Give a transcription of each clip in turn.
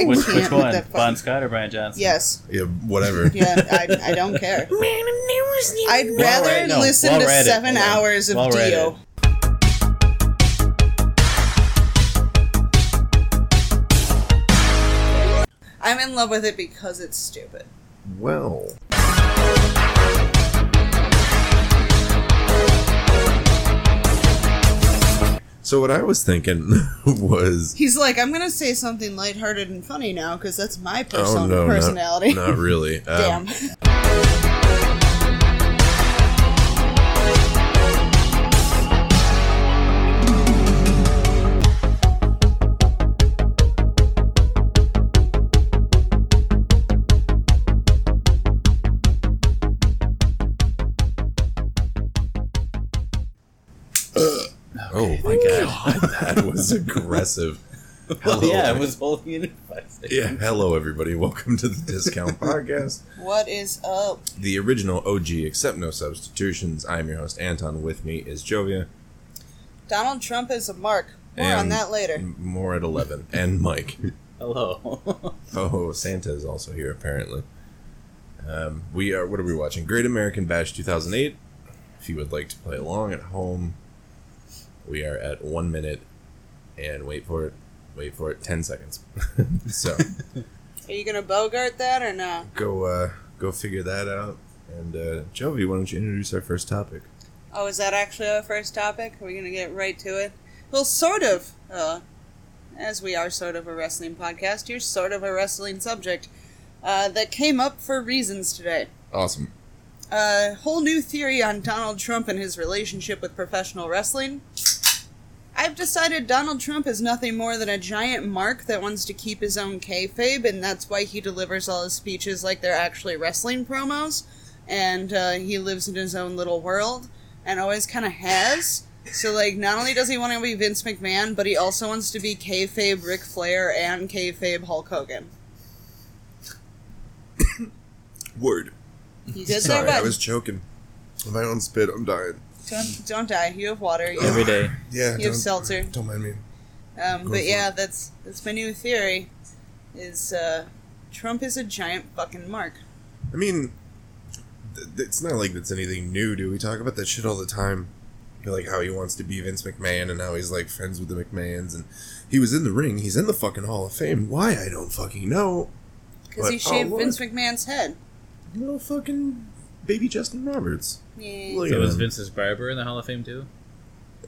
I Which, can't which one? that Bon Scott or Brian Johnson? Yes. Yeah, whatever. Yeah, I, I don't care. I'd rather read- no, listen well to read seven Well read. hours of Well Dio. I'm in love with it because it's stupid. Well, so what I was thinking was, He's like, I'm gonna say something lighthearted and funny now because that's my oh no, personality. Not, really. Um, was aggressive. Hello. yeah, it was holding it in five seconds. Yeah, hello everybody. Welcome to the Discount Podcast, What is up? the original OG, except no substitutions. I'm your host Anton. With me is Jovia. Donald Trump is a mark. More on that later. More at eleven, and Mike. Hello. Oh, Santa is also here apparently. Um, we are. What are we watching? Great American Bash 2008. If you would like to play along at home, we are at one minute, and wait for it. Wait for it. Ten seconds. so Are you gonna bogart that or no? go uh, go figure that out. And uh, Jovi, why don't you introduce our first topic? Oh, is that actually our first topic? Are we gonna get right to it? Well, sort of. Uh, as we are sort of a wrestling podcast, here's sort of a wrestling subject uh, that came up for reasons today. Awesome. A whole new theory on Donald Trump and his relationship with professional wrestling. I've decided Donald Trump is nothing more than a giant mark that wants to keep his own kayfabe, and that's why he delivers all his speeches like they're actually wrestling promos. And uh, he lives in his own little world, and always kind of has. So, like, not only does he want to be Vince McMahon, but he also wants to be kayfabe Ric Flair and kayfabe Hulk Hogan. Word. He did Sorry, that I was choking. My own spit. I'm dying. Don't, don't die. You have water. You Every have, day. Yeah. you have seltzer. don't mind me. Um, but yeah, it. that's that's my new theory. Is uh, Trump is a giant fucking mark. I mean, th- it's not like that's anything new, do we? Talk about that shit all the time. Like how he wants to be Vince McMahon and how he's like friends with the McMahons and he was in the ring. He's in the fucking Hall of Fame. Why I don't fucking know. Because he oh, shaved Lord. Vince McMahon's head. Little fucking baby Justin Roberts. Yeah. Look So at was him. Vince's barber in the Hall of Fame too?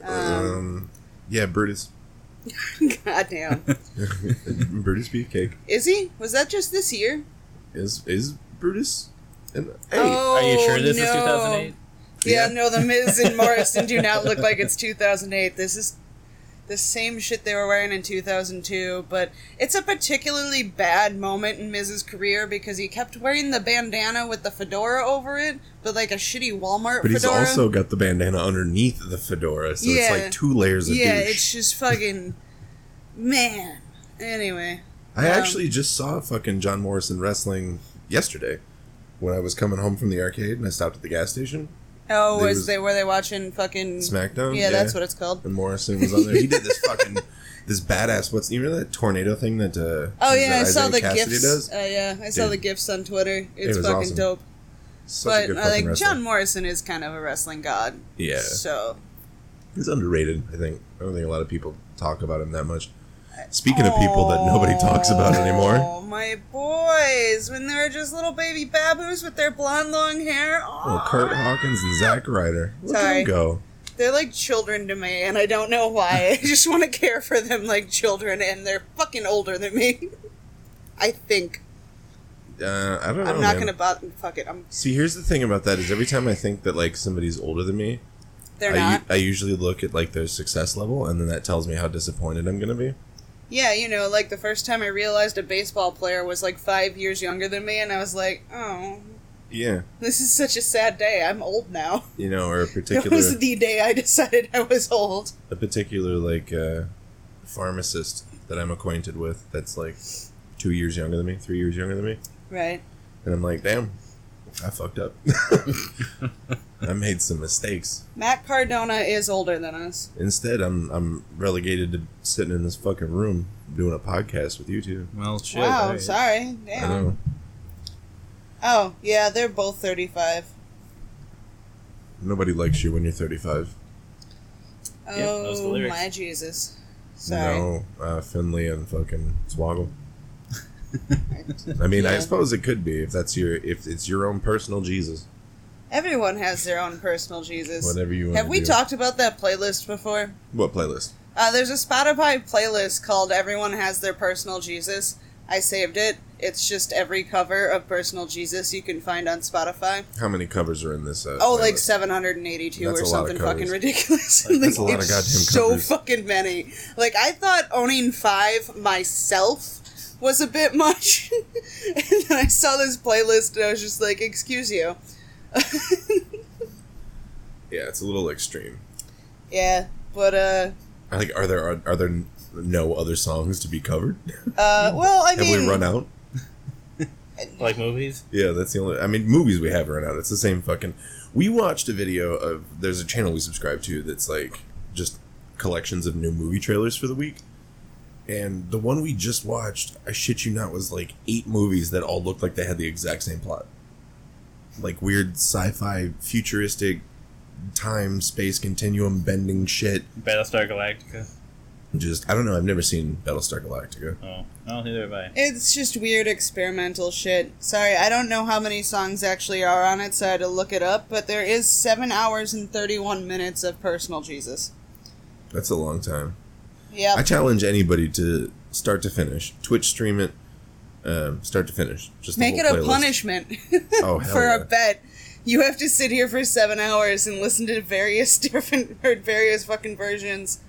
Um, Um, yeah, Brutus. goddamn. Brutus Beefcake Is he? Was that just this year? is is Brutus. And hey, Oh, Are you sure this no. is 2008? Yeah, Yeah. no, the Miz and Morrison do not look like it's 2008. This is the same shit they were wearing in 2002, but it's a particularly bad moment in Miz's career because he kept wearing the bandana with the fedora over it, but like a shitty Walmart but he's also got the bandana underneath the fedora, so Yeah. it's like two layers of yeah, douche. it's just fucking man. Anyway, I Um, actually just saw fucking John Morrison wrestling yesterday when I was coming home from the arcade and I stopped at the gas station. Oh, was, was- they were they watching fucking SmackDown. Yeah, that's what it's called. And Morrison was on there. He did this fucking this badass. What's you know that tornado thing that? Uh, Oh that yeah, I saw the Cassidy gifs. Does? Uh, yeah, I saw Dude. the gifs on Twitter. It's was fucking awesome. dope. Such but uh, like wrestler. John Morrison is kind of a wrestling god. Yeah, So he's underrated. I think. I don't think a lot of people talk about him that much. Speaking of people that nobody talks about anymore, Oh my boys, when they were just little baby baboos with their blonde long hair. oh, Kurt Hawkins and Zack Ryder. Look Sorry. them go. They're like children to me, and I don't know why. I just want to care for them like children, and they're fucking older than me. I think. Uh, I don't know. I'm not man. gonna bother. Fuck it. I'm. See, here's the thing about that is every time I think that like somebody's older than me, They're I, not. I usually look at like their success level, and then that tells me how disappointed I'm gonna be. Yeah, you know, like the first time I realized a baseball player was like five years younger than me, and I was like, oh, Yeah, this is such a sad day. I'm old now. you know, or a That particular was the day I decided I was old. a particular like uh, pharmacist that I'm acquainted with that's like two years younger than me, three years younger than me, Right. and I'm like, damn, I fucked up. I made some mistakes. Matt Cardona is older than us. Instead, I'm I'm relegated to sitting in this fucking room doing a podcast with you two. Well, shit. wow, alright. sorry. I Damn. know. Oh, yeah, they're both 35. Nobody likes you when you're 35. Yep, those are the Oh, lyrics. my Jesus. Sorry. No, uh, Finlay and fucking Swoggle. I mean, I suppose it could be if that's your if it's your own personal Jesus. Everyone has their own personal Jesus. Whatever you want. Have we do. talked about that playlist before? What playlist? Uh, there's a Spotify playlist called Everyone Has Their Personal Jesus. I saved it. It's just every cover of Personal Jesus you can find on Spotify. How many covers are in this? Uh, Oh, like 782 That's or a lot of something fucking ridiculous. Like, that's Like, a lot of goddamn so covers. fucking many. Like, I thought owning five myself was a bit much. and then I saw this playlist and I was just like, excuse you. Yeah, it's a little extreme. yeah, but, uh, I think are there are, are there no other songs to be covered? uh, well, I mean Have we run out? Like movies? Yeah, that's the only. I mean, movies we have run out. It's the same fucking. We watched a video of. There's a channel we subscribe to that's like just collections of new movie trailers for the week. And the one we just watched, I shit you not, was like eight movies that all looked like they had the exact same plot. Like weird sci-fi, futuristic, time space continuum bending shit. Battlestar Galactica? Just I don't know. I've never seen Battlestar Galactica. Oh, no, neither have I. It's just weird experimental shit. Sorry, I don't know how many songs actually are on it, so I had to look it up, but there is 7 hours and 31 minutes of Personal Jesus. That's a long time. Yep. I challenge anybody to start to finish Twitch stream it, um, start to finish. Just Make it a playlist. punishment Oh, hell for yeah. a bet. You have to sit here for 7 hours and listen to various different, or various fucking versions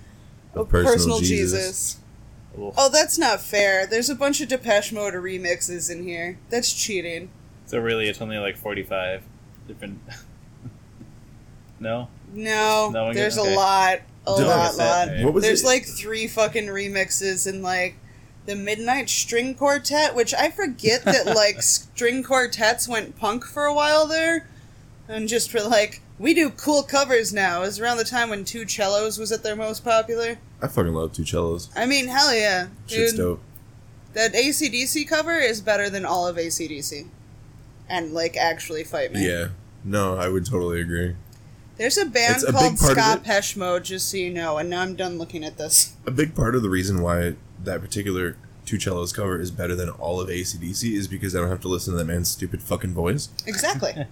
Of of personal Personal, Jesus. Jesus. Oh, that's not fair. There's a bunch of Depeche Mode remixes in here. That's cheating. So really, it's only like 45 different. no? No, No there's gets- okay. a lot. A lot, lot. What was There's it? like three fucking remixes and like the Midnight String Quartet, which I forget that like string quartets went punk for a while there, and just for like we do cool covers now. It was around the time when Two Cellos was at their most popular. I fucking love two cellos. I mean, hell yeah, Shit's dude. dope. That ACDC cover is better than all of ACDC, and like actually fight me. Yeah. No, I would totally agree. There's a band It's a called big part of Ska. Pesh Mode, just so you know, and now I'm done looking at this. A big part of the reason why that particular two cellos cover is better than all of ACDC is because I don't have to listen to that man's stupid fucking voice. Exactly.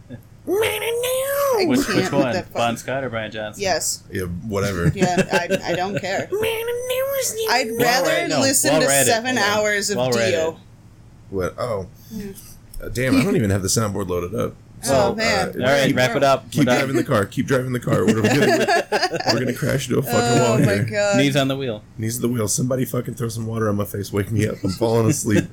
I Which, can't which one? that Bon Scott or Brian Johnson? Yes. Yeah, whatever. Yeah, I, I don't care. I'd Well rather read- no, listen well to read it. seven Well hours of Well Dio. it. What? Oh. Hmm. Uh, damn, I don't even have the soundboard loaded up. Oh, man. uh, All right, keep, wrap it up. keep We're done. driving the car. Keep driving the car. We're, gonna, we're gonna crash into a fucking wall Oh my here. god. Knees on the wheel. Knees on the wheel. Somebody fucking throw some water on my face. Wake me up. I'm falling asleep.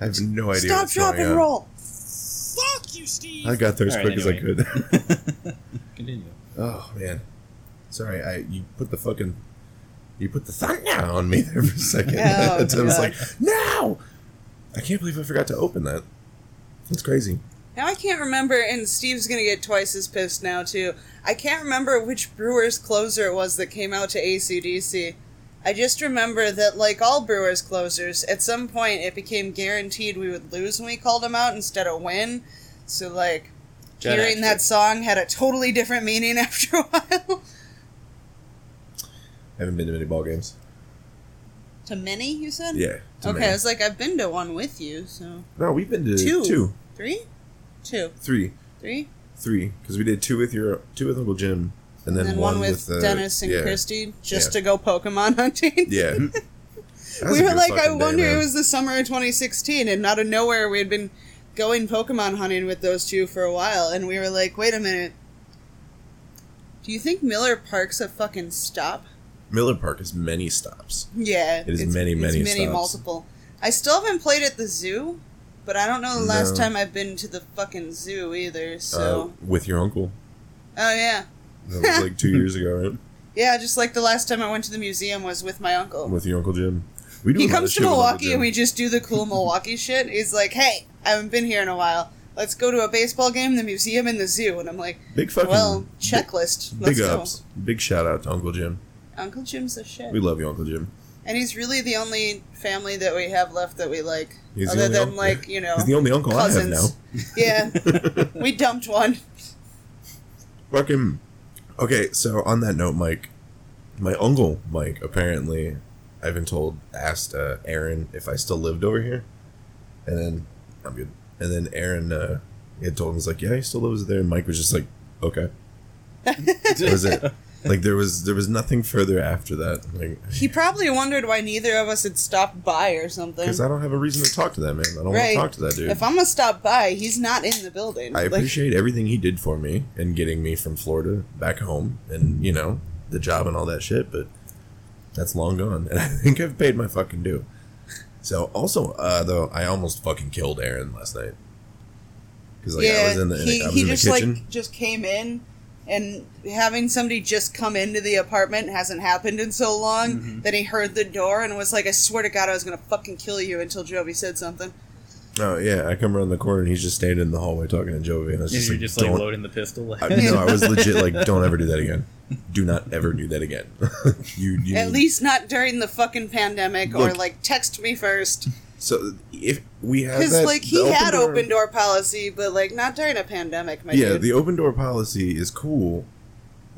I have no idea. Stop, what's drop, going and on. roll. Fuck you, Steve. I got there as All right, quick anyway. as I could. Continue. oh man, sorry. I you put the fucking you put the thunder on me there for a second. Oh, I was like, no. I can't believe I forgot to open that. That's crazy. Now I can't remember, and Steve's gonna get twice as pissed now too. I can't remember which Brewers closer it was that came out to ACDC. I just remember that, like all Brewers closers, at some point it became guaranteed we would lose when we called them out instead of win. So, like, Jet hearing that song had a totally different meaning after a while. I haven't been to many ball games. to many, you said? Yeah. too Okay, many. I was like, I've been to one with you, so. No, we've been to Two. two, Three? Two. three, Three? three. Because we did two with your two with Uncle Jim, and then, And then one, with, uh, Dennis and yeah, Christy, just Yeah. to go Pokemon hunting. Yeah. We were like, I fucking day, wonder it was the summer of 2016, and out of nowhere, we had been going Pokemon hunting with those two for a while, and we were like, wait a minute. Do you think Miller Park's a fucking stop? Miller Park is many stops. Yeah. It is many, it's many many stops. multiple. I still haven't played at the zoo, but I don't know the last No. time I've been to the fucking zoo either, so. Uh, with your uncle. oh, yeah. That was like two years ago, right? Yeah, just like the last time I went to the museum was with my uncle. With your uncle Jim. We do he a comes to shit with Uncle Milwaukee and we just do the cool Milwaukee shit. He's like, "Hey, I haven't been here in a while. let's go to a baseball game, the museum, and the zoo. And I'm like, Big fucking. well, checklist. Big, Let's big go. ups. Big shout out to Uncle Jim. Uncle Jim's the shit. We love you, Uncle Jim. And he's really the only family that we have left that we like. He's other than, un- like, you know, He's the only uncle cousins. I yeah, have now. we dumped one. Fucking. Okay, so on that note, Mike, my uncle Mike apparently, I've been told, asked uh, Aaron if I still lived over here, and then I'm good. And then Aaron uh, he had told him he's like, yeah, he still lives there. And Mike was just like, okay, that was it. Like there was there was nothing further after that. Like He probably wondered why neither of us had stopped by or something. because I don't have a reason to talk to that man. I don't want to talk to that dude. If I'm gonna stop by, he's not in the building. I Like, appreciate everything he did for me and getting me from Florida back home and, you know, the job and all that shit, but that's long gone. And I think I've paid my fucking due. So, also, uh, though, I almost fucking killed Aaron last night. Because, like, I yeah, was in the, in he, I was he in the just kitchen. like just came in, and having somebody just come into the apartment hasn't happened in so long Mm-hmm. that he heard the door and was like, "I swear to God, I was gonna fucking kill you." Until Jovi said something. oh, yeah, I come around the corner and he's just standing in the hallway talking to Jovi. And I was You're just like, just like don't. loading the pistol. I, no, I was legit like, don't ever do that again. Do not ever do that again. you, you At least not during the fucking pandemic, or like text me first. So, if we have Because that. like he the had door- open door policy, but like not during a pandemic, my Yeah, dude. the open door policy is cool,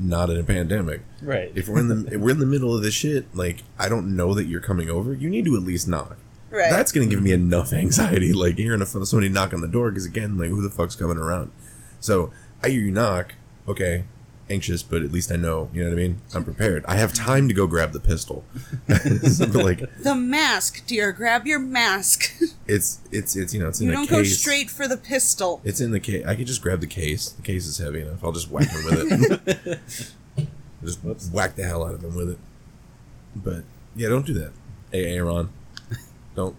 not in a pandemic. right. If we're in the if we're in the middle of this shit, like I don't know that you're coming over. You need to at least knock. right. That's gonna give me enough anxiety, like hearing a, somebody knock on the door. Because again, like who the fuck's coming around? So I hear you knock. Okay, anxious, but at least I know. You know what I mean? I'm prepared. I have time to go grab the pistol. Like the mask, dear. Grab your mask. it's it's it's you know it's in you a don't case. go straight for the pistol. It's in the case. I could just grab the case. The case is heavy enough. I'll just whack him with it. just whack the hell out of him with it. But yeah, don't do that. Hey, Aaron, don't.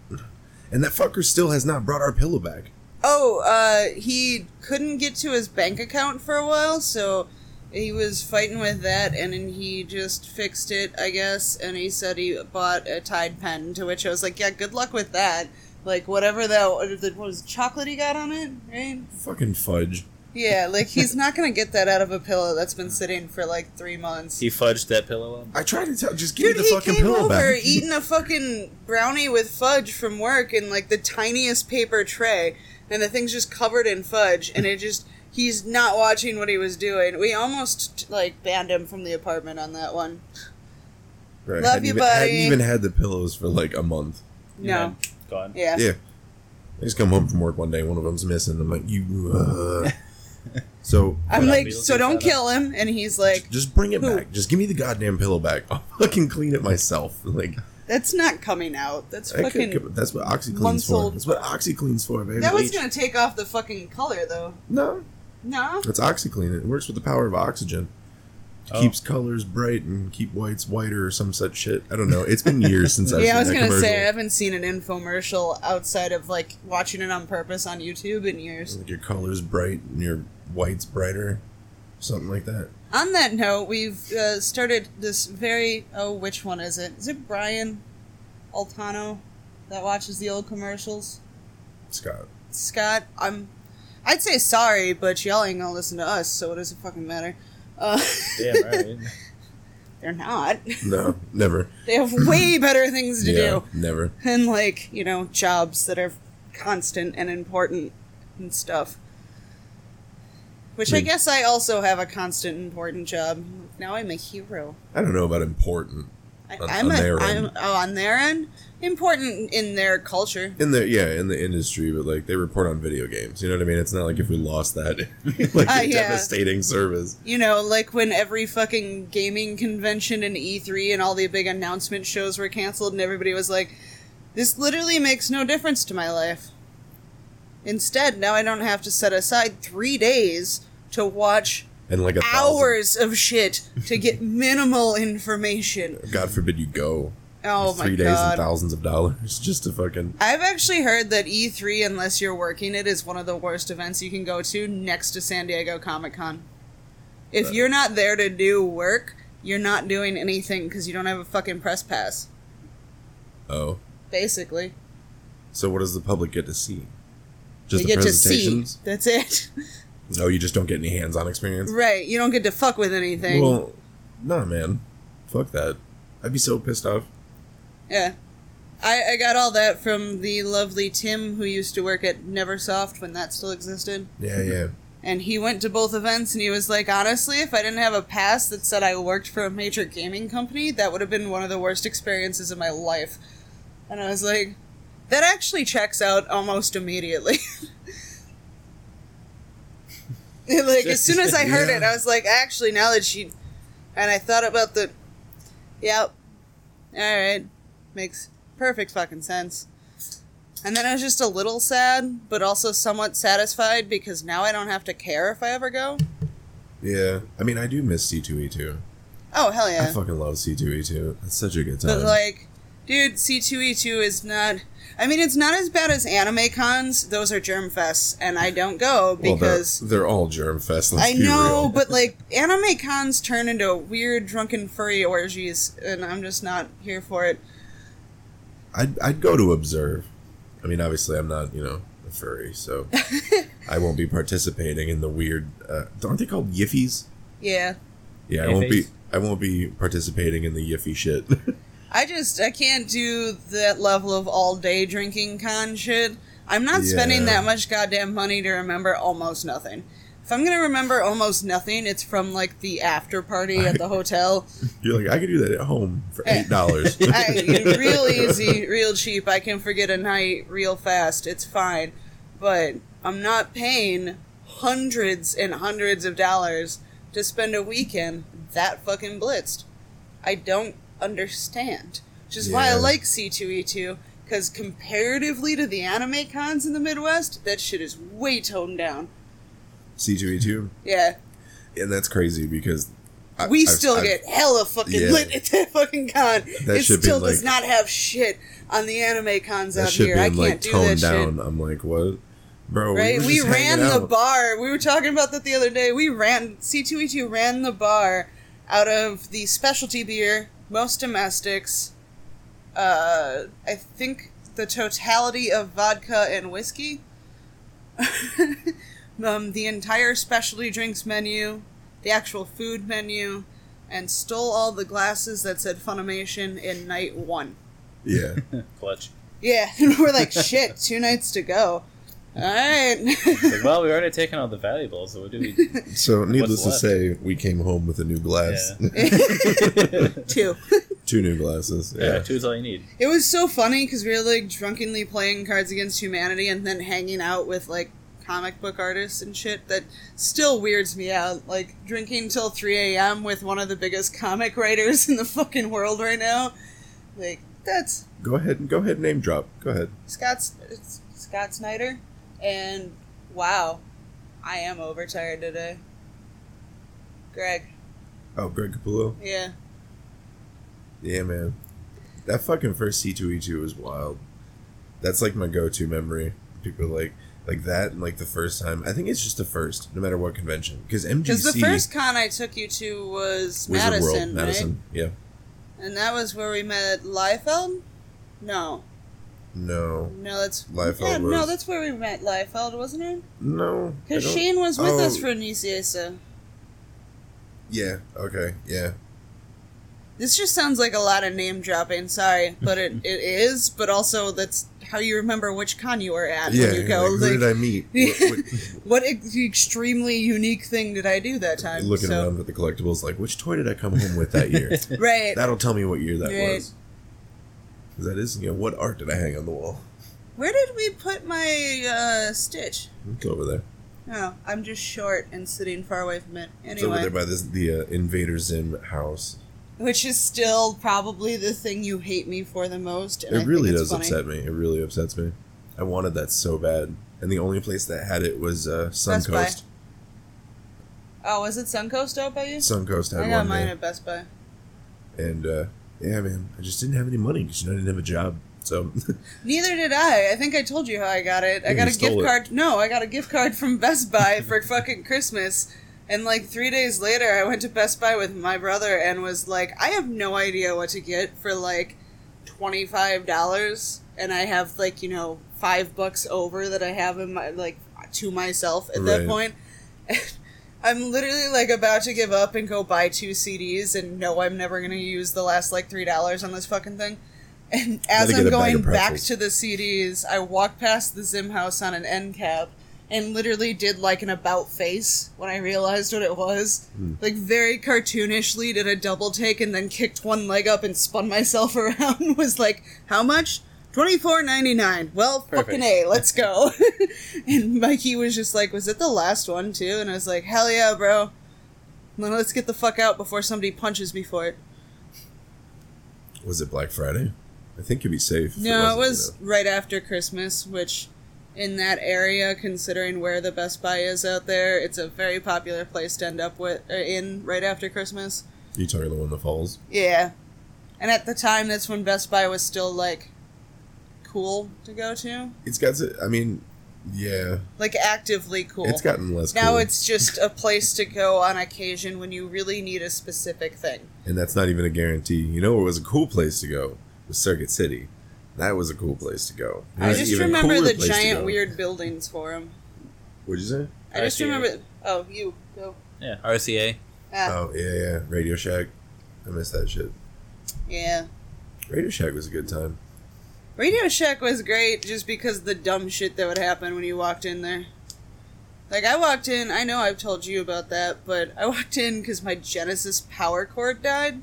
And that fucker still has not brought our pillow back. Oh, uh, he couldn't get to his bank account for a while, so he was fighting with that, and then he just fixed it, I guess. And he said he bought a Tide pen, to which I was like, "Yeah, good luck with that." Like whatever that what was chocolate he got on it, right? Fucking fudge. Yeah, like he's not gonna get that out of a pillow that's been sitting for like three months. He fudged that pillow up. I tried to tell. Just give Dude, me the he fucking came pillow over back. eating a fucking brownie with fudge from work in like the tiniest paper tray, and the thing's just covered in fudge, and it just he's not watching what he was doing. We almost like banned him from the apartment on that one. Right, Love hadn't you, even, Hadn't buddy. even had the pillows for like a month. No, Gone. yeah, Yeah. I just come home from work one day. One of them's missing. I'm like, you. Uh. so I'm like, so don't inside kill him, and he's like, just bring it Who? back. Just give me the goddamn pillow back. I'll fucking clean it myself. Like that's not coming out. That's I fucking. could- that's what OxiClean's months for. old. That's what OxiClean's for, baby. that was gonna take off the fucking color though. no, No, it's OxiClean. It works with the power of oxygen. Oh. Keeps colors bright and keep whites whiter or some such shit. I don't know. It's been years since I've yeah, I was gonna commercial. say I haven't seen an infomercial outside of like watching it on purpose on YouTube in years. Like your colors bright and your whites brighter, something like that. On that note, we've uh, started this very oh, which one is it? Is it Brian Altano that watches the old commercials? Scott. Scott, I'm. I'd say sorry, but y'all ain't gonna listen to us, so it doesn't fucking matter. Uh, Damn right. they're not. No, never. They have way better things to yeah, do. never. and like you know jobs that are constant and important and stuff which i Like- guess i also have a constant important job now i'm a hero I don't know about important. I, On- i'm on a, their I'm end. oh, on their end important in their culture In the yeah, in the industry, but like they report on video games. You know what I mean? It's not like if we lost that, like Uh, yeah. devastating service. you know like when every fucking gaming convention and e3 and all the big announcement shows were canceled and everybody was like this literally makes no difference to my life instead now i don't have to set aside three days to watch And like a thousand- hours of shit to get minimal information. God forbid you go. Oh my three days and thousands of dollars just to fucking. I've actually heard that E3, unless you're working it, is one of the worst events you can go to next to San Diego Comic Con. If you're not there to do work, you're not doing anything because you don't have a fucking press pass, Oh, basically. so what does the public get to see? Just you the get to see. presentations? That's it. No, you just don't get any hands-on experience. right. You don't get to fuck with anything. Well, nah, man. Fuck that. I'd be so pissed off. Yeah. I, I got all that from the lovely Tim who used to work at Neversoft when that still existed. Yeah, yeah. And he went to both events and he was like, honestly, if I didn't have a pass that said I worked for a major gaming company, that would have been one of the worst experiences of my life. And I was like, that actually checks out almost immediately. like, as soon as I heard it, I was like, actually, now that she. And I thought about the. Yep. Alright. Makes perfect fucking sense. And then I was just a little sad, but also somewhat satisfied because now I don't have to care if I ever go. Yeah. I mean, I do miss C2E2. Oh, hell yeah. I fucking love C2E2. It's such a good time. But, like, dude, C2E2 is not. I mean, it's not as bad as anime cons. Those are germ fests, and I don't go well, they're, because. they're all germ fest. Let's I know, but like anime cons turn into weird drunken furry orgies, and I'm just not here for it. I'd, I'd go to observe. I mean, obviously, I'm not, you know, a furry, so I won't be participating in the weird. Uh, aren't they called yiffies? Yeah, Yeah, I won't be. I won't be participating in the yiffy shit. I just I can't do that level of all day drinking con shit. I'm not spending that much goddamn money to remember almost nothing. If I'm gonna remember almost nothing, it's from like the after party at the hotel. You're like, I could do that at home for Eh. eight dollars. Real easy, real cheap. I can forget a night real fast. It's fine, but I'm not paying hundreds and hundreds of dollars to spend a weekend that fucking blitzed. I don't understand. Which is why I like C2E2 because comparatively to the anime cons in the Midwest, that shit is way toned down. C2E2, Yeah, and that's crazy because I- we I've- still I've- get hella fucking Yeah. lit at that fucking con. That it still does not have shit on the anime cons out here. I can't like do toned that down. shit. I'm like, what, bro? Right? We, just ran the out. bar. We were talking about that the other day. We ran C2E2 ran the bar out of the specialty beer, most domestics. Uh, I think the totality of vodka and whiskey. um, the entire specialty drinks menu, the actual food menu, and stole all the glasses that said Funimation in night one. Yeah, Clutch. Yeah, and we're like, shit, two nights to go. Alright. Like, well, we already taken all the valuables, so what do we? so needless to say, we came home with a new glass, Yeah. two. two new glasses. yeah, Yeah, two is all you need. It was so funny because we were like drunkenly playing Cards Against Humanity and then hanging out with like comic book artists and shit that still weirds me out. Like drinking till 3 a.m. with one of the biggest comic writers in the fucking world right now. Like, that's Go ahead, and go ahead, name drop. Go ahead. Scott, Scott Snyder. And wow, I am overtired today. Greg, Oh, Greg Capullo. yeah. Yeah, man. That fucking first C2E2 was wild. That's like my go-to memory. People are like like that and like the first time. I think it's just the first, no matter what convention. Because MGC Because the first con I took you to was Madison, World, right? Madison. Yeah. And that was where we met Liefeld? No. No. No, that's Liefeld Yeah, no, that's where we met Liefeld, wasn't it? No. Because Shane was with Oh, us for Nisiesa. Yeah. Okay. Yeah. This just sounds like a lot of name dropping. Sorry, but it, it is. But also, that's how you remember which con you were at Yeah. when you go. like, who like, did I meet? What- what- what ex- extremely unique thing did I do that time? looking So- around at the collectibles, like which toy did I come home with that year? right? That'll tell me what year that Right. was. that is, you know, what art did I hang on the wall? Where did we put my uh, Stitch? Go over there. No, I'm just short and sitting far away from it. It's over there by this the uh, Invader Zim house. Which is still probably the thing you hate me for the most. And I It really does funny. upset me. It really upsets me. I wanted that so bad, and the only place that had it was uh. Suncoast. Oh, was it Suncoast out by you? Suncoast had I got one mine day, at Best Buy. and uh, yeah, man, I just didn't have any money because you know I didn't have a job. So Neither did I. I think I told you how I got it. I got a gift it. card. No, I got a gift card from Best Buy for fucking Christmas. And like three days later, I went to Best Buy with my brother and was like, I have no idea what to get for like $25 and I have like, you know, 5 bucks over that I have in my like to myself at that Right. point. I'm literally like about to give up and go buy two CDs and know I'm never going to use the last like $3 on this fucking thing. And as I'm going back to the CDs, I walk past the Zim house on an end cap and literally did like an about face when I realized what it was. Hmm. Like very cartoonishly did a double take and then kicked one leg up and spun myself around was like, How much? Twenty four ninety nine. Well, Perfect. fucking A, let's go. and Mikey was just like, Was it the last one too? And I was like, Hell yeah, bro. Then let's get the fuck out before somebody punches me for it. Was it Black Friday? I think you'd be safe. No, it wasn't, was right after Christmas, which in that area, considering where the Best Buy is out there, it's a very popular place to end up with uh, in right after Christmas. You talking the one that falls? Yeah, and at the time, that's when Best Buy was still like cool to go to, It's got. I mean, yeah, like actively cool. it's gotten less. now cool. it's just a place to go on occasion when you really need a specific thing. and that's not even a guarantee. You know, it was a cool place to go. Was Circuit City. That was a cool place to go. It I just remember the giant weird buildings for them. What'd you say? I just remember. Oh, you go. Yeah, RCA. Ah, Oh yeah, yeah. Radio Shack. I miss that shit. yeah. Radio Shack was a good time. Radio Shack was great just because the dumb shit that would happen when you walked in there. Like, I walked in, I know I've told you about that, but I walked in because my Genesis power cord died.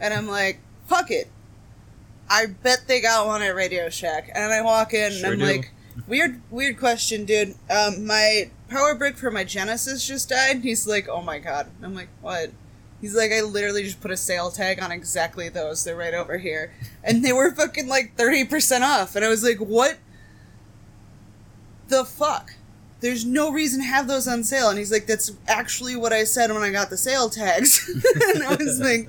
And I'm like, fuck it. I bet they got one at Radio Shack. And I walk in Sure and I'm do. like, weird, weird question, dude. Um, my power brick for my Genesis just died. He's like, oh my god. I'm like, what? He's like, I literally just put a sale tag on exactly those. They're right over here. And they were fucking like 30% off. And I was like, what the fuck? There's no reason to have those on sale. And he's like, that's actually what I said when I got the sale tags. and I was like,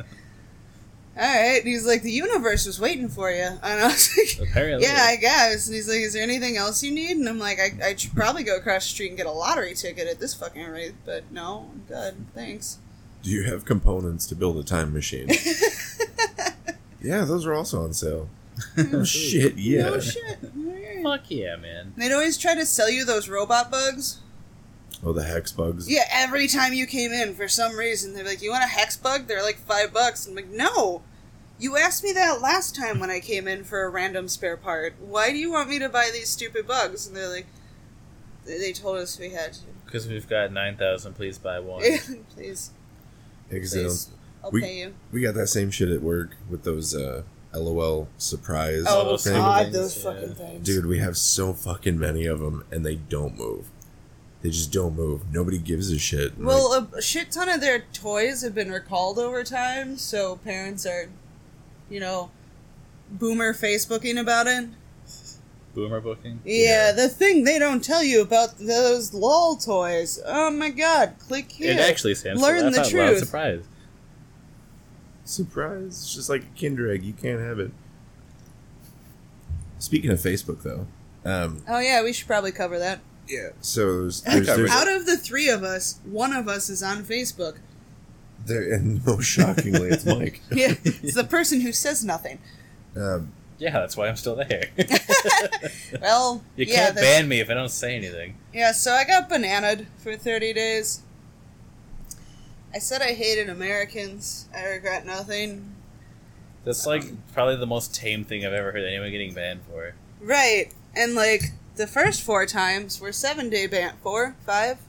alright. And he's like, the universe was waiting for you. And I was like, Apparently. yeah, I guess. And he's like, is there anything else you need? And I'm like, I, I should probably go across the street and get a lottery ticket at this fucking rate. But no, I'm good. Thanks. Do you have components to build a time machine? yeah, those are also on sale. oh shit! Yeah. No shit. Fuck yeah, man. They'd always try to sell you those robot bugs. Oh, the hex bugs. Yeah, every time you came in, for some reason, they're like, "You want a hex bug?" They're like five bucks. I'm like, "No, you asked me that last time when I came in for a random spare part. Why do you want me to buy these stupid bugs?" And they're like, "They they told us we had to." Because we've got 9,000, please buy one. Please, Yeah, 'cause they please, I'll we- pay you. we got that same shit at work with those uh, LOL surprise Oh those things. God, those yeah. fucking things, Dude, we have so fucking many of them, and they don't move. They just don't move. Nobody gives a shit. Well, like, a shit ton of their toys have been recalled over time, so parents are, you know, boomer Facebooking about it. Boomer booking. Yeah, Yeah. the thing they don't tell you about those LOL toys. Oh my god, click here. It actually stands Learn for the laugh out loud truth. surprise. surprise! It's just like a Kinder egg. You can't have it. Speaking of Facebook, though, um, Oh yeah, we should probably cover that. Yeah. So there's, there's, there's Out of the three of us, one of us is on Facebook. there, and most shockingly, it's Mike. Yeah, it's the person who says nothing. Um, Yeah, that's why I'm still there. Well, you yeah, can't that's- ban me if I don't say anything. Yeah, so I got bananaed for 30 days. I said I hated Americans. I regret nothing. That's like probably the most tame thing I've ever heard anyone getting banned for. Right. And like the first four times were seven day ban four, five?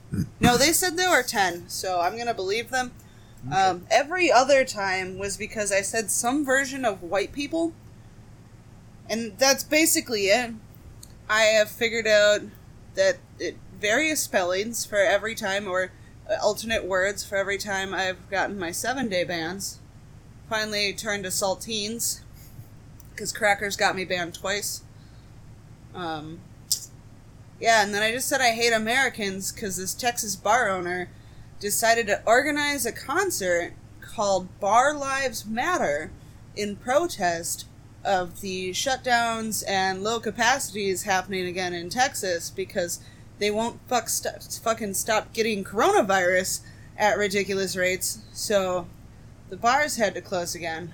No, they said there were ten, so I'm gonna believe them. Um, every other time was because I said some version of white people. And that's basically it. I have figured out that it, various spellings for every time, or alternate words for every time I've gotten my seven day bans. Finally turned to saltines, because crackers got me banned twice. Um, yeah, and then I just said I hate Americans because this Texas bar owner decided to organize a concert called Bar Lives Matter in protest of the shutdowns and low capacities happening again in Texas because they won't fuck st- fucking stop getting coronavirus at ridiculous rates. So the bars had to close again.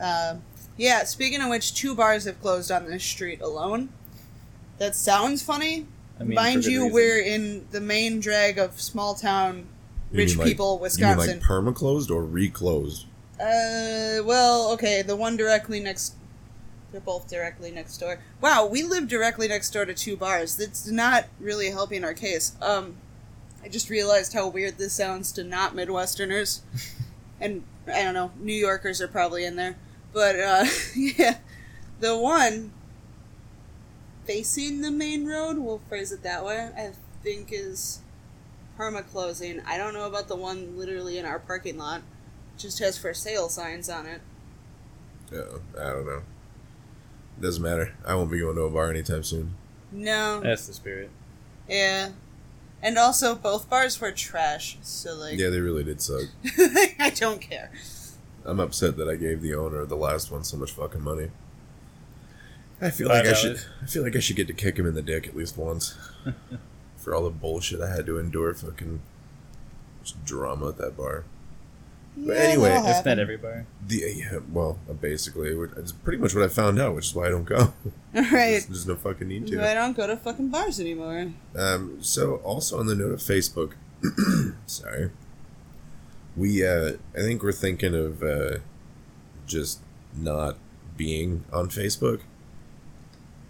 Uh, Yeah, speaking of which, two bars have closed on this street alone. That sounds funny. I mean, Mind you, reason. we're in the main drag of small town You rich mean like- people, You mean Wisconsin. like perma closed or reclosed? Uh, well, okay, the one directly next. They're both directly next door. Wow, we live directly next door to two bars. That's not really helping our case. Um, I just realized how weird this sounds to not Midwesterners, and I don't know, New Yorkers are probably in there, but uh, yeah, the one facing the main road, we'll phrase it that way. I think is perma closing. I don't know about the one literally in our parking lot just has for sale signs on it. Yeah, I don't know. Doesn't matter. I won't be going to a bar anytime soon. No. That's the spirit. Yeah. And also, both bars were trash, so, like, Yeah, they really did suck. I don't care. I'm upset that I gave the owner of the last one so much fucking money. I feel like I should. dollars. I feel like I should get to kick him in the dick at least once for all the bullshit I had to endure. Fucking drama at that bar. But anyway, that'll It's not every bar. The yeah, well, basically, it's pretty much what I found out, which is why I don't go. Right. There's, there's no fucking need to. I don't go to fucking bars anymore. Um, so also on the note of Facebook, sorry, we uh, I think we're thinking of uh, just not being on Facebook.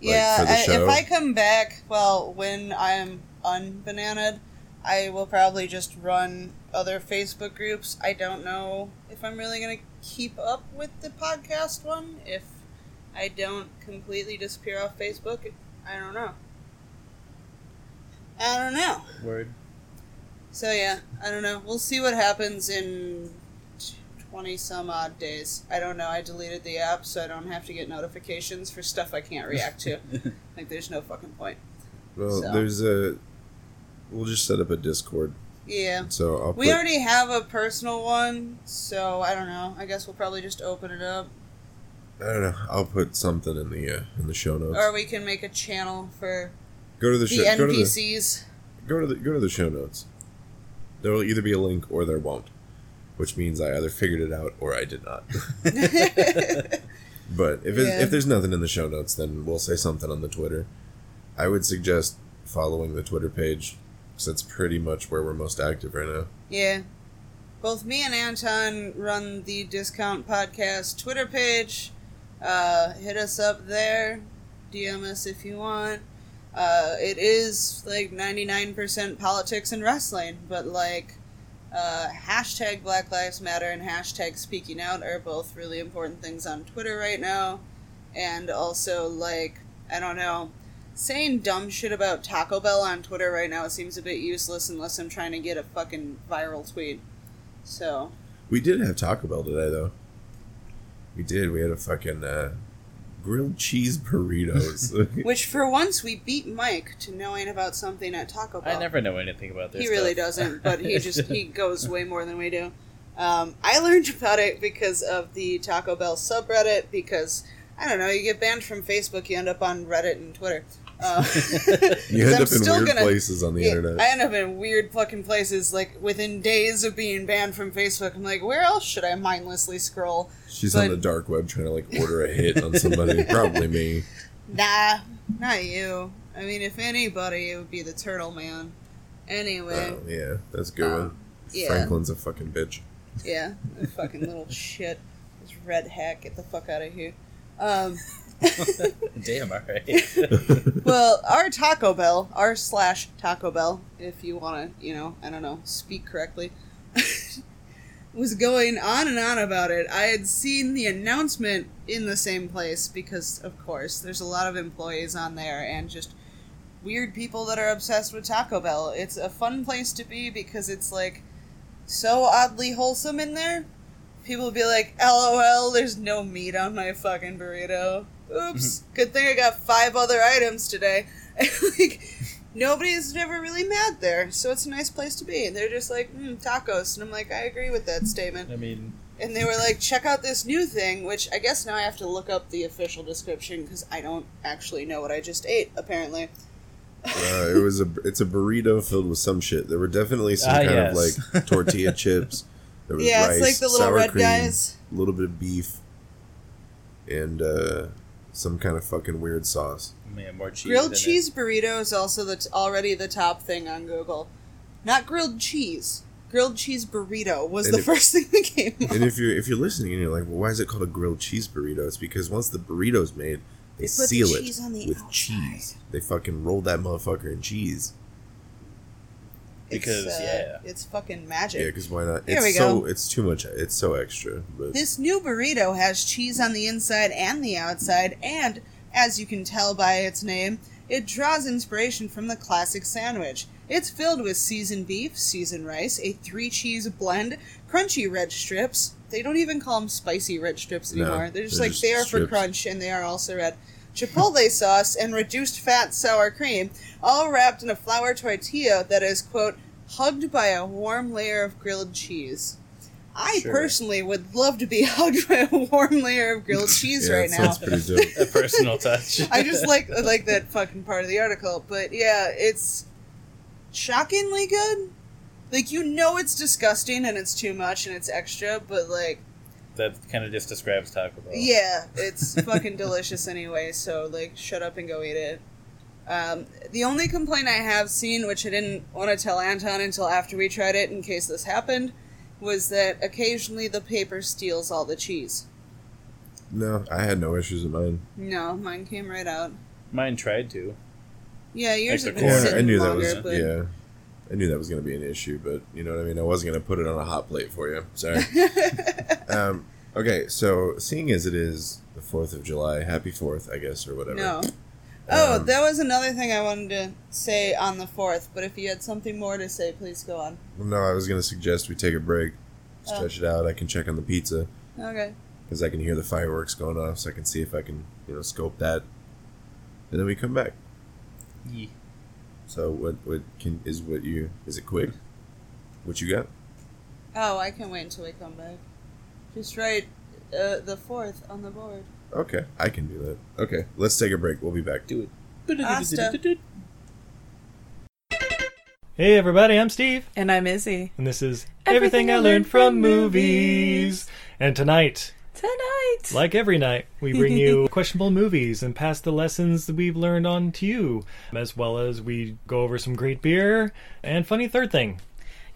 Yeah, I, if I come back, well, when I'm unbananaed, I will probably just run other Facebook groups. I don't know if I'm really going to keep up with the podcast one. If I don't completely disappear off Facebook, I don't know. I don't know. Word. So yeah, I don't know. We'll see what happens in twenty some odd days. I don't know. I deleted the app so I don't have to get notifications for stuff I can't react to. like, there's no fucking point. Well, So. there's a. We'll just set up a Discord. Yeah. So I'll We put, already have a personal one, so I don't know. I guess we'll probably just open it up, I don't know. I'll put something in the uh, in the show notes. or we can make a channel for go to the, the show. Go to the NPCs. go to the go to the show notes. There will either be a link or there won't, which means I either figured it out or I did not. But if Yeah. if there's nothing in the show notes, then we'll say something on the Twitter. I would suggest following the Twitter page because that's pretty much where we're most active right now. Yeah. Both me and Anton run the Discount Podcast Twitter page. Uh, hit us up there. DM us if you want. Uh, it is like 99% politics and wrestling, but like uh, hashtag Black Lives Matter and hashtag Speaking Out are both really important things on Twitter right now. And also, like, I don't know, saying dumb shit about Taco Bell on Twitter right now seems a bit useless unless I'm trying to get a fucking viral tweet. So, We did have Taco Bell today, though. We did. We had a fucking uh, grilled cheese burritos. which for once we beat Mike to knowing about something at Taco Bell. I never know anything about this. He really doesn't, but he just he goes way more than we do. Um, I learned about it because of the Taco Bell subreddit. Because I don't know, you get banned from Facebook, you end up on Reddit and Twitter. Uh, you end up in weird gonna- places on the Yeah, internet. I end up in weird fucking places. Like within days of being banned from Facebook, I'm like, where else should I mindlessly scroll? She's but- on the dark web trying to like order a hit on somebody. Probably me. Nah, not you. I mean, if anybody, it would be the Turtle Man. Anyway, Oh, yeah, that's a good Um, one. yeah. Franklin's a fucking bitch. yeah, fucking little shit. This red hack, get the fuck out of here. Um, Damn, alright. well, our Taco Bell, our slash Taco Bell, if you want to, you know, I don't know, speak correctly, was going on and on about it. I had seen the announcement in the same place because, of course, there's a lot of employees on there and just weird people that are obsessed with Taco Bell. It's a fun place to be because it's like so oddly wholesome in there. People will be like, LOL, there's no meat on my fucking burrito. Oops. Good thing I got five other items today. like, nobody's ever really mad there, so it's a nice place to be. And they're just like, mm, tacos. And I'm like, I agree with that statement. I mean, And they were like, check out this new thing, which I guess now I have to look up the official description because I don't actually know what I just ate, apparently. Uh, it was a it's a burrito filled with some shit. There were definitely some Ah, kind yes. of like tortilla chips. There was Yeah, rice, it's like the little sour red cream, guys. a little bit of beef. and uh, some kind of fucking weird sauce. Man, more cheese. Grilled in it. cheese burrito is also the t- already the top thing on Google. Not grilled cheese. Grilled cheese burrito was And the if- first thing that came up. And if you're if you're listening and you're like, well, why is it called a grilled cheese burrito? It's because once the burrito's made, they, They put the seal it the with outside. cheese. They fucking roll that motherfucker in cheese. Because, it's, uh, yeah. it's fucking magic. Yeah, because why not? Here it's we so go. it's too much. It's so extra. But This new burrito has cheese on the inside and the outside, and as you can tell by its name, it draws inspiration from the classic sandwich. It's filled with seasoned beef, seasoned rice, a three cheese blend, crunchy red strips. They don't even call them spicy red strips No, anymore. they're just they're like just they are for crunch, and they are also red. Chipotle sauce and reduced fat sour cream, all wrapped in a flour tortilla that is, quote, hugged by a warm layer of grilled cheese. I Sure. personally would love to be hugged by a warm layer of grilled cheese yeah, right that now. sounds pretty dope. A personal touch. I just like I like that fucking part of the article, but yeah, it's shockingly good. Like you know it's disgusting and it's too much and it's extra, but like that kind of just describes Taco Bell. yeah, it's fucking delicious anyway. So like, shut up and go eat it. Um, the only complaint I have seen, which I didn't want to tell Anton until after we tried it, in case this happened, was that occasionally the paper steals all the cheese. no, I had no issues with mine. No, mine came right out. Mine tried to. Yeah, yours Like have the been corner. Yeah, sitting I knew that longer, was but yeah. I knew that was going to be an issue, but you know what I mean. I wasn't going to put it on a hot plate for you. Sorry. um, okay, so seeing as it is the Fourth of July, Happy Fourth, I guess, or whatever. no. Oh, Um, that was another thing I wanted to say on the fourth. But if you had something more to say, please go on. No, I was going to suggest we take a break, Oh. stretch it out. I can check on the pizza Okay. because I can hear the fireworks going off, so I can see if I can, you know, scope that, and then we come back. Ye. So what? What can is what you? Is it quick? What you got? Oh, I can wait until we come back. Just write uh, the fourth on the board. Okay, I can do that. Okay, let's take a break. We'll be back. Do it. Asta. Hey everybody, I'm Steve, And I'm Izzy. and this is Everything Everything, I I Learned Learned from from Movies. And tonight, Tonight. like every night, we bring you questionable movies and pass the lessons that we've learned on to you, as well as we go over some great beer and funny third thing.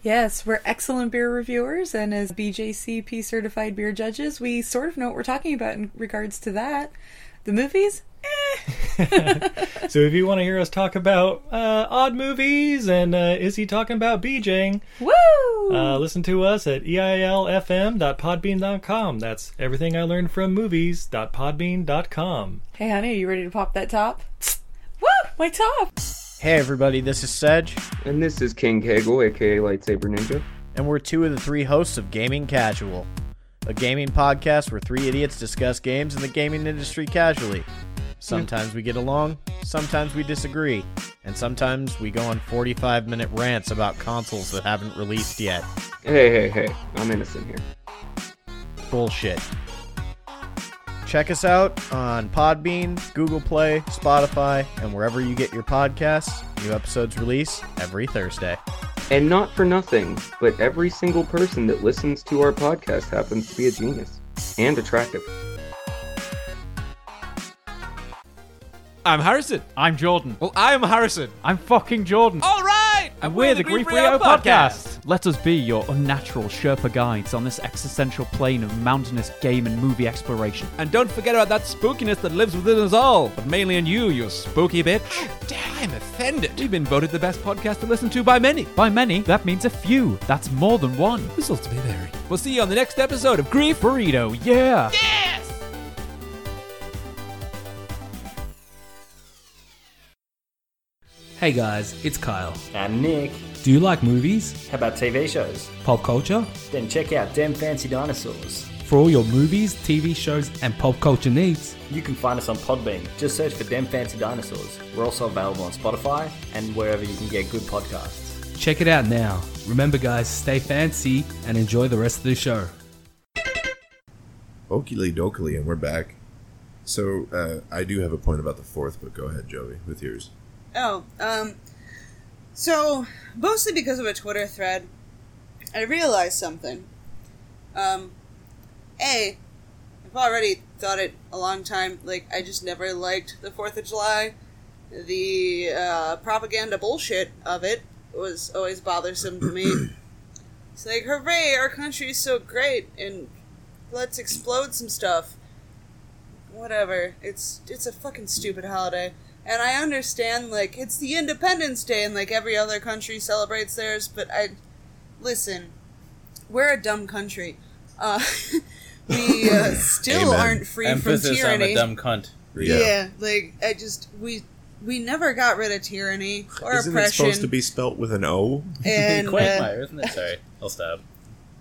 yes, we're excellent beer reviewers, and as BJCP certified beer judges, we sort of know what we're talking about in regards to that. The movies? So if you want to hear us talk about uh, odd movies and uh, is he talking about BJing, Woo! uh, listen to us at eilfm.podbean.com. That's everything I learned from movies.podbean.com. hey, honey, are you ready to pop that top? Woo! My top! Hey everybody, this is Sedge, And this is King Kegel, aka Lightsaber Ninja. and we're two of the three hosts of Gaming Casual, a gaming podcast where three idiots discuss games in the gaming industry casually. Sometimes we get along, sometimes we disagree, and sometimes we go on 45 minute rants about consoles that haven't released yet. Hey, hey, hey, I'm innocent here. Bullshit. Check us out on Podbean, Google Play, Spotify, and wherever you get your podcasts. New episodes release every Thursday. And not for nothing, but every single person that listens to our podcast happens to be a genius and attractive. I'm Harrison. I'm Jordan. Well, I'm Harrison. I'm fucking Jordan. All right. and we're, the Grief Burrito podcast. Let us be your unnatural Sherpa guides on this existential plane of mountainous game and movie exploration. And don't forget about that spookiness that lives within us all, but mainly in you, you spooky bitch. Damn, I'm offended. We've been voted the best podcast to listen to by many. By many, that means a few. That's more than one. Results may vary. We'll see you on the next episode of Grief. Burrito, yeah. Hey guys, it's Kyle. And Nick, Do you like movies, how about TV shows? pop culture? Then check out Dem Fancy Dinosaurs. For all your movies, TV shows, and pop culture needs, You can find us on Podbean. Just search for Dem Fancy Dinosaurs. We're also available on Spotify and wherever you can get good podcasts. check it out now. Remember, guys, stay fancy and enjoy the rest of the show. Okily dokily, and we're back. So uh, I do have a point about the fourth, but go ahead, Joey, with yours. Oh, um, so mostly because of a Twitter thread, I realized something. Um, a, I've already thought it a long time. Like, I just never liked the 4th of July. The uh, propaganda bullshit of it was always bothersome to me. it's like, hooray, our country's so great, and let's explode some stuff. Whatever. It's it's a fucking stupid holiday. And I understand, like, it's the Independence Day, and like every other country celebrates theirs, but I. Listen, we're a dumb country. Uh, we uh, still Amen. aren't free Emphasis from tyranny. on a dumb cunt. Yeah. like I just we we never got rid of tyranny or Isn't it oppression. supposed to be spelt with an O? And, uh, Quagmire, isn't it? Sorry, I'll stop.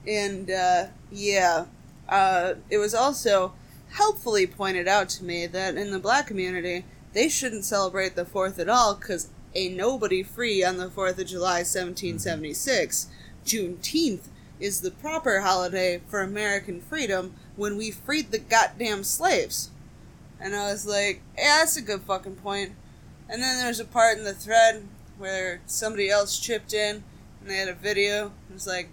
and uh, yeah, uh, it was also helpfully pointed out to me that in the black community they shouldn't celebrate the Fourth at all because ain't nobody free on the Fourth of July, seventeen seventy six. Juneteenth is the proper holiday for American freedom when we freed the goddamn slaves. And I was like, yeah, that's a good fucking point. And then there's a part in the thread where somebody else chipped in and they had a video. It was like,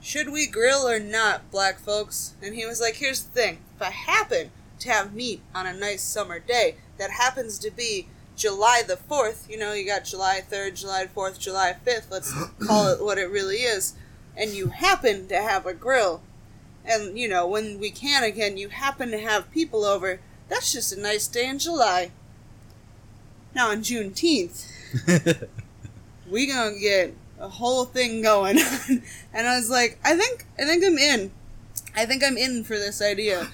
should we grill or not, black folks? And he was like, here's the thing. If I happen to have meat on a nice summer day that happens to be July the 4th, you know, you got July 3rd, July 4th, July 5th, let's call it what it really is, and you happen to have a grill, and, you know, when we can again, you happen to have people over, that's just a nice day in July. Now, on Juneteenth, we gonna get a whole thing going and i was like i think i think i'm in. I think i'm in for this idea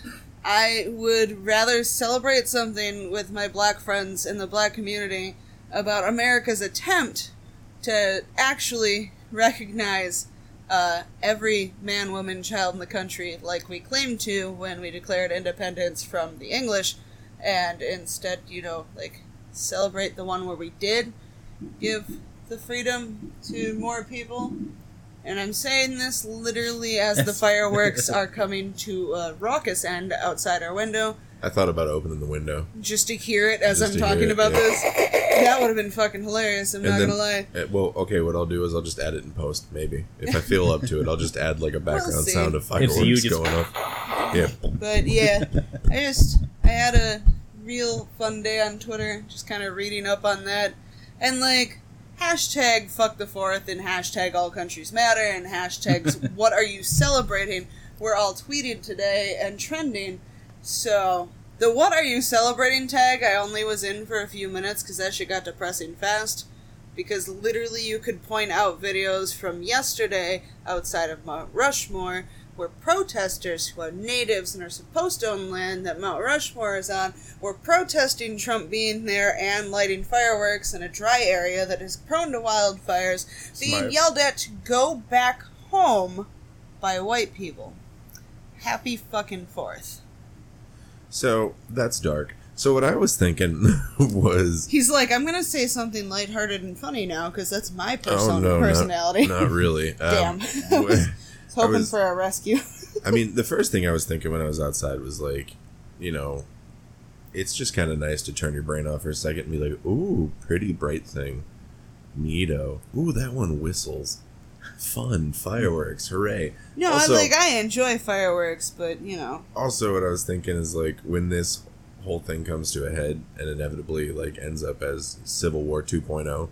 i would rather celebrate something with my black friends in the black community about america's attempt to actually recognize uh, every man woman child in the country like we claimed to when we declared independence from the english and instead you know like celebrate the one where we did give the freedom to more people. And I'm saying this literally as the fireworks are coming to a raucous end outside our window, I thought about opening the window. just to hear it as Just I'm to hear talking it, about yeah. this. That would have been fucking hilarious, I'm And not then- gonna lie. uh, well, okay, what I'll do is I'll just add it in post, maybe. If I feel up to it, I'll just add like a background see. sound of It's fireworks you just- going off. Yeah. But yeah, I just I had a real fun day on Twitter, just kind of reading up on that, and like hashtag fuck the fourth and hashtag all countries matter and hashtags what are you celebrating were all tweeted today and trending. So the what are you celebrating tag I only was in for a few minutes because that shit got depressing fast. Because literally, you could point out videos from yesterday outside of Mount Rushmore where protesters who are natives and are supposed to own land that Mount Rushmore is on were protesting Trump being there and lighting fireworks in a dry area that is prone to wildfires, being Smart. yelled at to go back home by white people. Happy fucking fourth. So that's dark. So what I was thinking was He's like, I'm gonna say something lighthearted and funny now because that's my person- oh no, personality. Not, not really. Damn. Um, was I hoping was- for a rescue. I mean, the first thing I was thinking when I was outside was like, you know, it's just kind of nice to turn your brain off for a second and be like, ooh, pretty bright thing. Neato. Ooh, that one whistles. Fun. Fireworks. Hooray. No, Also- I like I enjoy fireworks, but you know, Also, what I was thinking is like, when this whole thing comes to a head and inevitably like ends up as Civil War 2.0,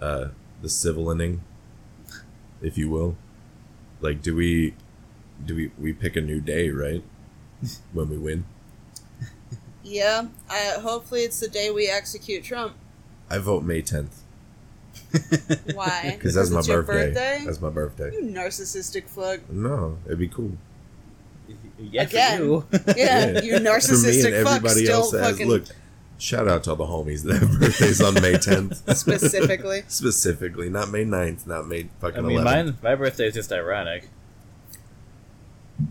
uh, the civil inning, if you will. Like, do we, do we, we pick a new day, right? when we win. yeah. I hopefully it's the day we execute Trump. I vote May 10th. Why? Because that's my birthday. birthday. That's my birthday. You narcissistic fuck. No, it'd be cool. Yeah, Again. you. Yeah, you For me narcissistic and fuck everybody still else that has, fucking look, shout out to all the homies that have birthdays on May 10th. specifically. Specifically, not May 9th, not May fucking I mean, 11th. mine, my birthday is just ironic. I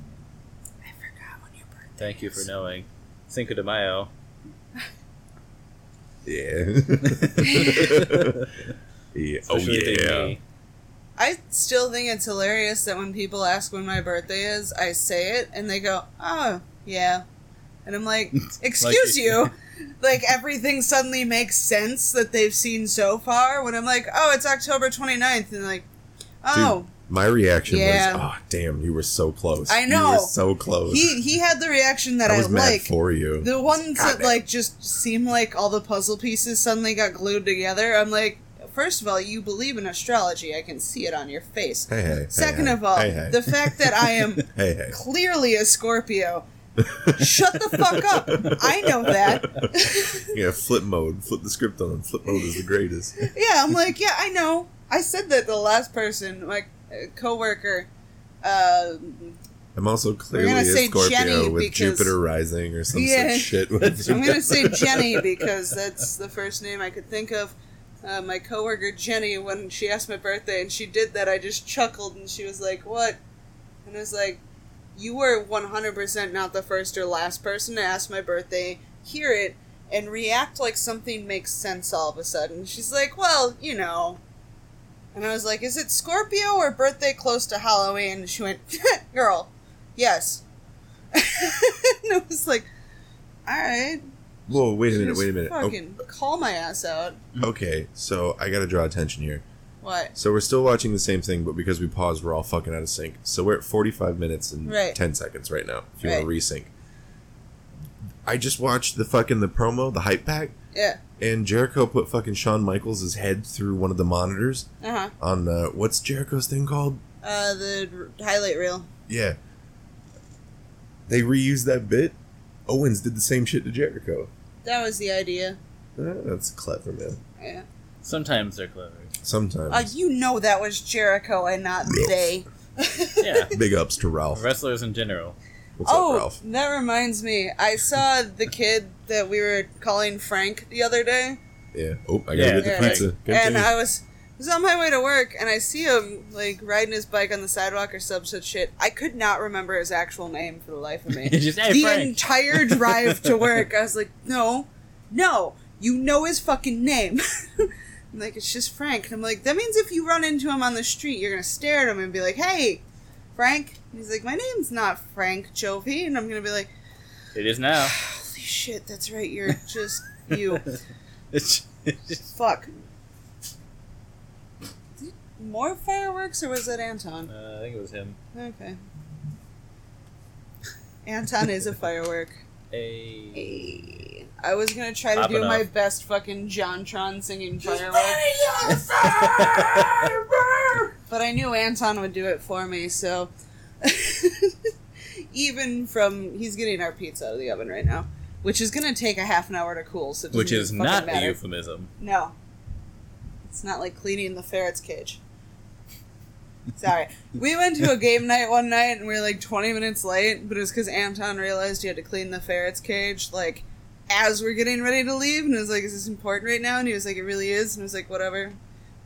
forgot when your birthday. Thank you for knowing. Cinco de Mayo. Yeah. yeah. Oh, yeah. I still think it's hilarious that when people ask when my birthday is, I say it and they go, "Oh, yeah," and I'm like, "Excuse you." Like everything suddenly makes sense that they've seen so far. When I'm like, "Oh, it's October 29th," and like, "Oh, My reaction Yeah. was, "Oh, damn, you were so close. I You know. were so close." He he had the reaction that I was mad like. for you. The ones that Goddamn. like just seem like all the puzzle pieces suddenly got glued together. I'm like, first of all, you believe in astrology. I can see it on your face. Hey, hey, Second hey, of all, the fact that I am clearly a Scorpio. Shut the fuck up. I know that. yeah, flip mode. Flip the script on. him. Flip mode is the greatest. yeah, I'm like, yeah, I know. I said that the last person, my uh, coworker, uh, I'm also clearly a Scorpio Jenny with because- Jupiter rising or some Yeah. such shit. I'm gonna say Jenny because that's the first name I could think of. Uh, my coworker Jenny, when she asked my birthday and she did that, I just chuckled and she was like, "What?" And I was like, "You were 100% not the first or last person to ask my birthday, hear it, and react like something makes sense all of a sudden." She's like, "Well, you know." And I was like, "Is it Scorpio or birthday close to Halloween?" And she went, "Girl, yes." and I was like, "All right." Whoa, wait a minute, Just wait a minute. Oh, call my ass out. okay, so I gotta draw attention here. What? So we're still watching the same thing, but because we paused, we're all fucking out of sync. So we're at 45 minutes and Right. 10 seconds right now, if you Right. want to resync. I just watched the fucking the promo, the hype pack, Yeah. and Jericho put fucking Shawn Michaels' head through one of the monitors Uh huh. on uh, what's Jericho's thing called? Uh, the r- highlight reel. Yeah. They reused that bit. Owens did the same shit to Jericho. That was the idea. Uh, that's clever, man. Yeah. Sometimes they're clever. Sometimes. Uh, you know that was Jericho and not they. Yeah. Big ups to Ralph. Wrestlers in general. What's oh, up, Ralph? that reminds me. I saw the kid that we were calling Frank the other day. Yeah. Oh, I gotta Yeah, get the Yeah. pizza. And I was was on my way to work and I see him like riding his bike on the sidewalk or some such shit. I could not remember his actual name for the life of me. Just, "Hey, the Frank." entire drive to work, I was like, no, no, you know his fucking name. I'm like, it's just Frank. And I'm like, that means if you run into him on the street, you're gonna stare at him and be like, hey, Frank. And he's like, my name's not Frank Jovi. And I'm gonna be like, It is now. holy shit, that's right, you're just you. It's, it's just, Fuck. More fireworks, or was that Anton? uh, I think it was him. Okay. Anton is a firework. A. Hey. I was gonna try to Popping do my best fucking Jontron singing firework, but I knew Anton would do it for me, so. Even from. He's getting our pizza out of the oven right now, which is gonna take a half an hour to cool, so Which doesn't is not a euphemism. No. It's not like cleaning the ferret's cage. Sorry. We went to a game night one night and we were like 20 minutes late, but it was because Anton realized he had to clean the ferret's cage, like, as we're getting ready to leave. And it was like, is this important right now? And he was like, it really is. And I was like, whatever.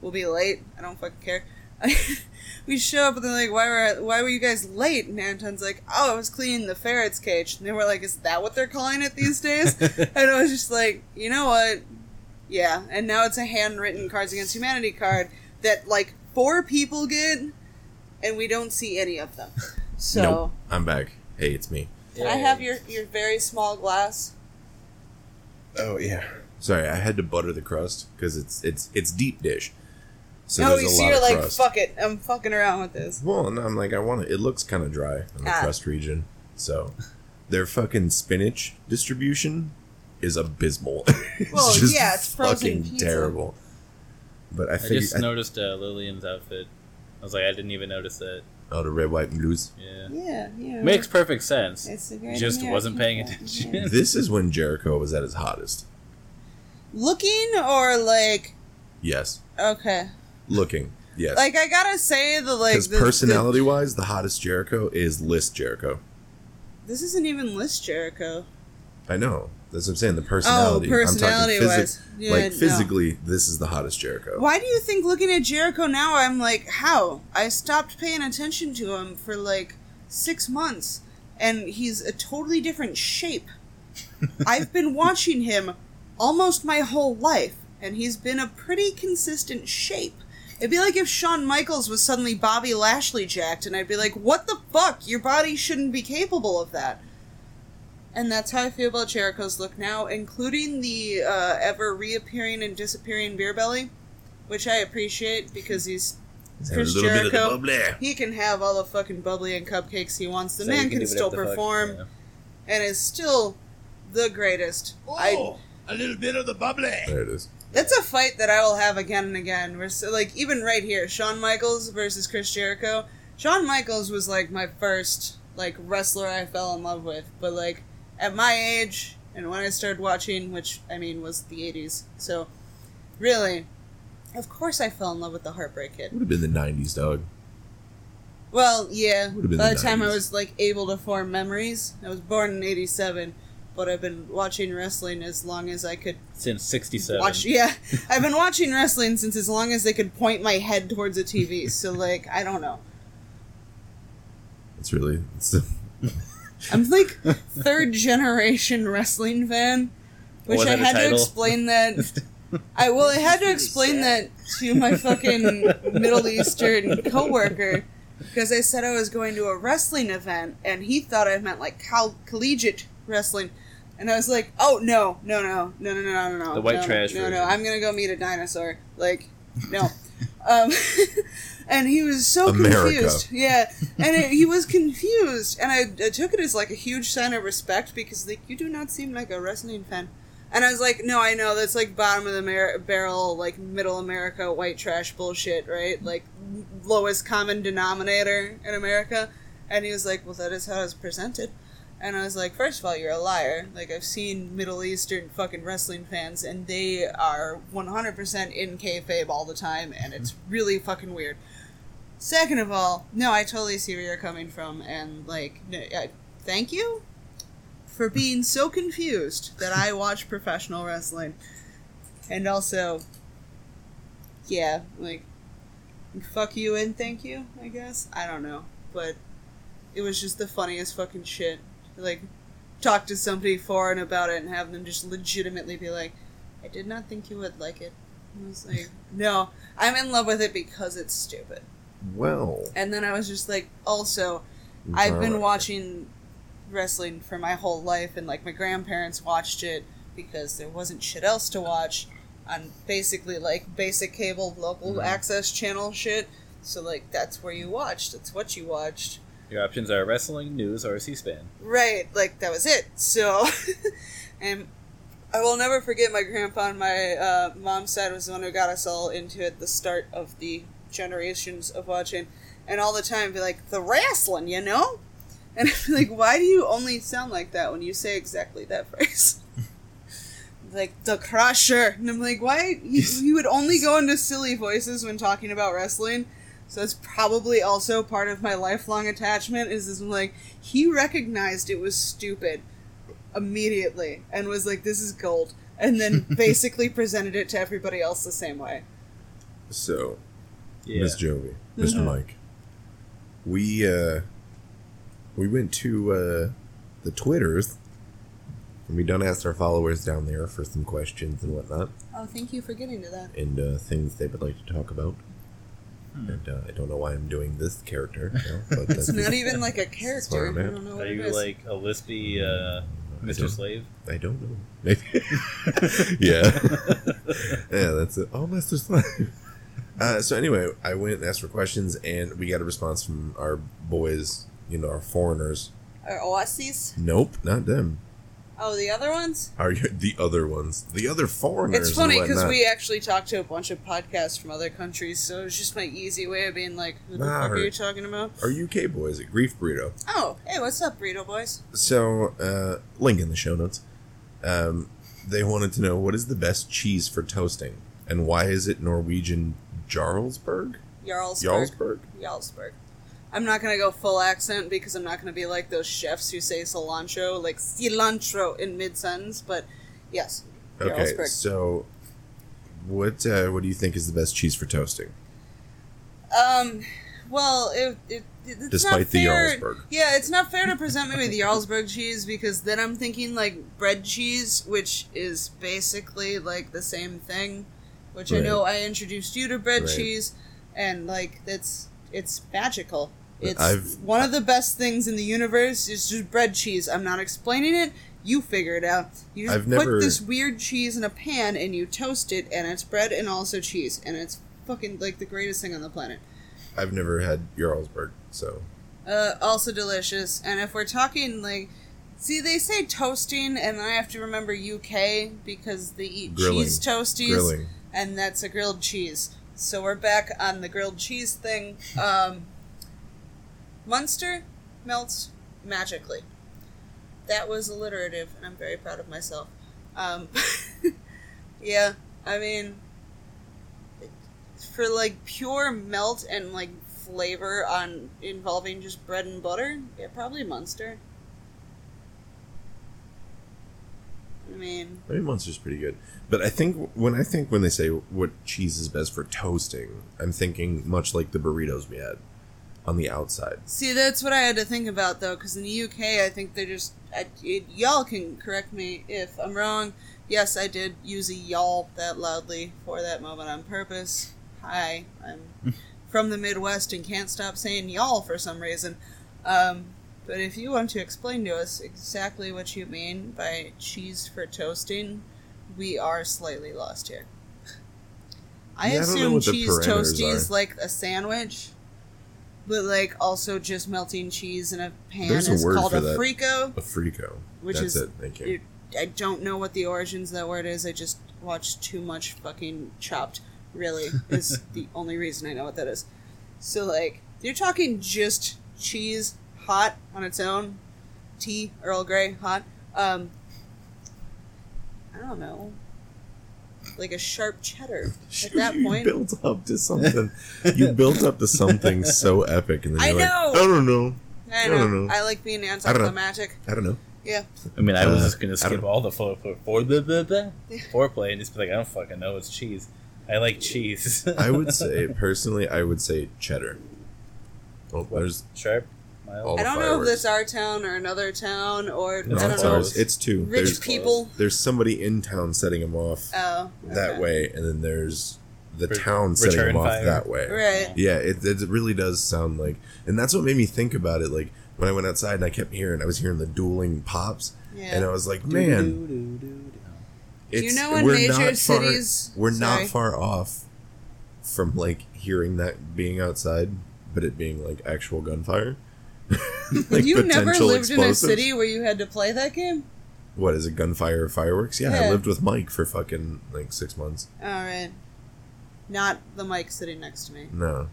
We'll be late. I don't fucking care. we show up and they're like, why were, why were you guys late? And Anton's like, oh, I was cleaning the ferret's cage. And they were like, is that what they're calling it these days? and I was just like, you know what? Yeah, and now it's a handwritten Cards Against Humanity card that like four people get, and we don't see any of them. So Nope. I'm back. Hey, it's me. can I have your your very small glass? Oh yeah. Sorry, I had to butter the crust because it's it's it's deep dish. So oh, there's you a see, lot you're of like, crust. fuck it, I'm fucking around with this. Well, and I'm like, I want it. It looks kind of dry in the Ah. crust region. So their fucking spinach distribution is abysmal. it's Well, just yeah, it's frozen fucking pizza. terrible. But I I just I- noticed uh, Lilian's outfit. I was like, I didn't even notice that. oh, the red, white, and blues. Yeah. Yeah, yeah. Makes perfect sense. It's a great Just wasn't paying American attention. this is when Jericho was at his hottest. Looking or like Yes, okay, looking. Yes, like I gotta say the like because the, the- personality-wise, the hottest Jericho is List Jericho. this isn't even List Jericho. I know. That's what I'm saying. The personality. I'm talking Oh, personality-wise. Yeah, like no. physically, this is the hottest Jericho. Why do you think looking at Jericho now, I'm like, how? I stopped paying attention to him for like six months, and he's a totally different shape. I've been watching him almost my whole life, and he's been a pretty consistent shape. It'd be like if Shawn Michaels was suddenly Bobby Lashley jacked, and I'd be like, what the fuck? Your body shouldn't be capable of that. And that's how I feel about Jericho's look now, including the uh, ever reappearing and disappearing beer belly, which I appreciate because he's have Chris a little bit of the Jericho, bubbly. he can have all the fucking bubbly and cupcakes he wants. The So man can can, still whatever the fuck, perform yeah. and is still the greatest. Oh, a little bit of the bubbly. There it is. That's a fight that I will have again and again. We're so, like even right here, Shawn Michaels versus Chris Jericho. Shawn Michaels was like my first like wrestler I fell in love with, but like at my age and when I started watching, which I mean was the '80s, so really, of course I fell in love with the Heartbreak Kid. Would have been the '90s, dog. Well, yeah. Would've been By the the time I was like able to form memories, I was born in '87, but I've been watching wrestling as long as I could Since '67. watch. Yeah, I've been watching wrestling since as long as they could point my head towards a TV. So like, I don't know. It's really it's the, I'm like third generation wrestling fan, which I had to title? explain that. I well, I had to explain that to my fucking Middle Eastern coworker because I said I was going to a wrestling event, and he thought I meant like col- collegiate wrestling. And I was like, "Oh no, no, no, no, no, no, no, no, The white no, trash No, version. no, I'm gonna go meet a dinosaur. Like, no." um, and he was so America. confused. Yeah, and it, he was confused, and I, I took it as like a huge sign of respect because like you do not seem like a wrestling fan. And I was like, no, I know that's like bottom of the mar- barrel, like middle America white trash bullshit, right? Like lowest common denominator in America. And he was like, well, that is how it's presented. And I was like, first of all, you're a liar. Like I've seen Middle Eastern fucking wrestling fans, and they are 100% in kayfabe all the time, and it's really fucking weird. Second of all, no, I totally see where you're coming from, and like, no, thank you for being so confused that I watch professional wrestling, and also, yeah, like, fuck you and thank you. I guess I don't know, but it was just the funniest fucking shit. Like, talk to somebody foreign about it and have them just legitimately be like, "I did not think you would like it." I was like, "No, I'm in love with it because it's stupid." Well. And then I was just like, also, I've been watching wrestling for my whole life, and like my grandparents watched it because there wasn't shit else to watch on basically like basic cable local access channel shit. So like that's where you watched. That's what you watched. Your options are wrestling, news, or C-SPAN. Right, like that was it. So, and I will never forget my grandpa on my uh, mom's side was the one who got us all into it. The start of the generations of watching, and all the time be like the wrestling, you know. And I'd be like, why do you only sound like that when you say exactly that phrase? like the crusher, and I'm like, why you, you would only go into silly voices when talking about wrestling? So that's probably also part of my lifelong attachment. Is this like he recognized it was stupid immediately and was like, "This is gold," and then basically presented it to everybody else the same way. So, Yeah. Miss Jovi, mister Mhm. Mike, we uh, we went to uh, the Twitters, and we done asked our followers down there for some questions and whatnot, Oh, thank you for getting to that. and uh, things they would like to talk about. And uh, I don't know why I'm doing this character, you know, but It's not even like a character. I'm I at. don't know Are it you is. like a lispy uh, Mr. don't- Slave? I don't know. Maybe. yeah. yeah, that's it. Oh, Mr. Slave. Uh, so anyway, I went and asked for questions, and we got a response from our boys, you know, our foreigners. Our Aussies? Nope, not them. Oh, the other ones? Are you the other ones? The other foreigners. It's funny because we actually talked to a bunch of podcasts from other countries, so it's just my easy way of being like, "Who the Nah, fuck are you talking about?" Our UK boys at Grief Burrito. Oh, hey, what's up, burrito boys? So, uh, link in the show notes. Um, they wanted to know what is the best cheese for toasting, and why is it Norwegian Jarlsberg? Jarlsberg. Jarlsberg. Jarlsberg. I'm not gonna go full accent because I'm not gonna be like those chefs who say cilantro, like cilantro in mid sentence. But yes, Okay, Jarlsberg. so what uh, what do you think is the best cheese for toasting? Um, well, it, it, it's Despite not the fair. Jarlsberg. Yeah, it's not fair to present me with the Jarlsberg cheese because then I'm thinking like bread cheese, which is basically like the same thing. Which I know I introduced you to bread Right. cheese, and like it's it's magical. It's I've- one of the best things in the universe. It's just bread cheese. I'm not explaining it. You figure it out. You just I've put never- this weird cheese in a pan and you toast it, and it's bread and also cheese, and it's fucking like the greatest thing on the planet. I've never had Jarlsberg, so Uh, also delicious. And if we're talking like, see, they say toasting, and I have to remember UK because they eat Grilling. cheese toasties, Grilling. And that's a grilled cheese. So we're back on the grilled cheese thing. Um, Munster melts magically. That was alliterative, and I'm very proud of myself. Um, yeah, I mean, for like pure melt and like flavor on involving just bread and butter, yeah, probably Munster. I mean, I mean Munster's pretty good. But I think when I think when they say what cheese is best for toasting, I'm thinking much like the burritos we had on the outside. see, that's what I had to think about though, because in the UK, I think they're just. I, it, y'all can correct me if I'm wrong. Yes, I did use a y'all that loudly for that moment on purpose. Hi, I'm from the Midwest and can't stop saying y'all for some reason. Um, but if you want to explain to us exactly what you mean by cheese for toasting, we are slightly lost here. I Yeah, I assume the cheese toasty are. is like a sandwich, but like also just melting cheese in a pan There's is a word called a that. frico, A frico. which That's is it. Thank you. I don't know what the origins of that word is. I just watched too much fucking Chopped. Really, is the only reason I know what that is. So like, you're talking just cheese hot on its own, tea Earl Grey hot. Um, I don't know, like a sharp cheddar. At that point. you point, built up to something. you built up to something so epic, and then I you're know! like, I don't know. I I know. don't know. I like being I don't know. anticlimactic. I don't know. Yeah. I mean, I was Uh, just gonna skip all the fore, fore, blah, blah, blah, foreplay and just be like, I don't fucking know. It's cheese. I like cheese. I would say personally, I would say cheddar. Oh, there's sharp. Mild. all I the don't know if fireworks. that's our town or another town or No, I don't it's know. ours. It's two. Rich there's, people. There's somebody in town setting them off Oh, that okay. way, and then there's the Re- town setting return them off fire. that way. Right. Yeah, it, it really does sound like, and that's what made me think about it. Like when I went outside and I kept hearing, I was hearing the dueling pops, Yeah. and I was like, man, Do you it's, know in we're major not cities- Far, we're Sorry. not far off from like hearing that being outside, but it being like actual gunfire. like you never potential lived in a city where you had to play that game? What is it? Gunfire or fireworks? Yeah, I lived with Mike for fucking like six months. Alright. Not the Mike sitting next to me. No.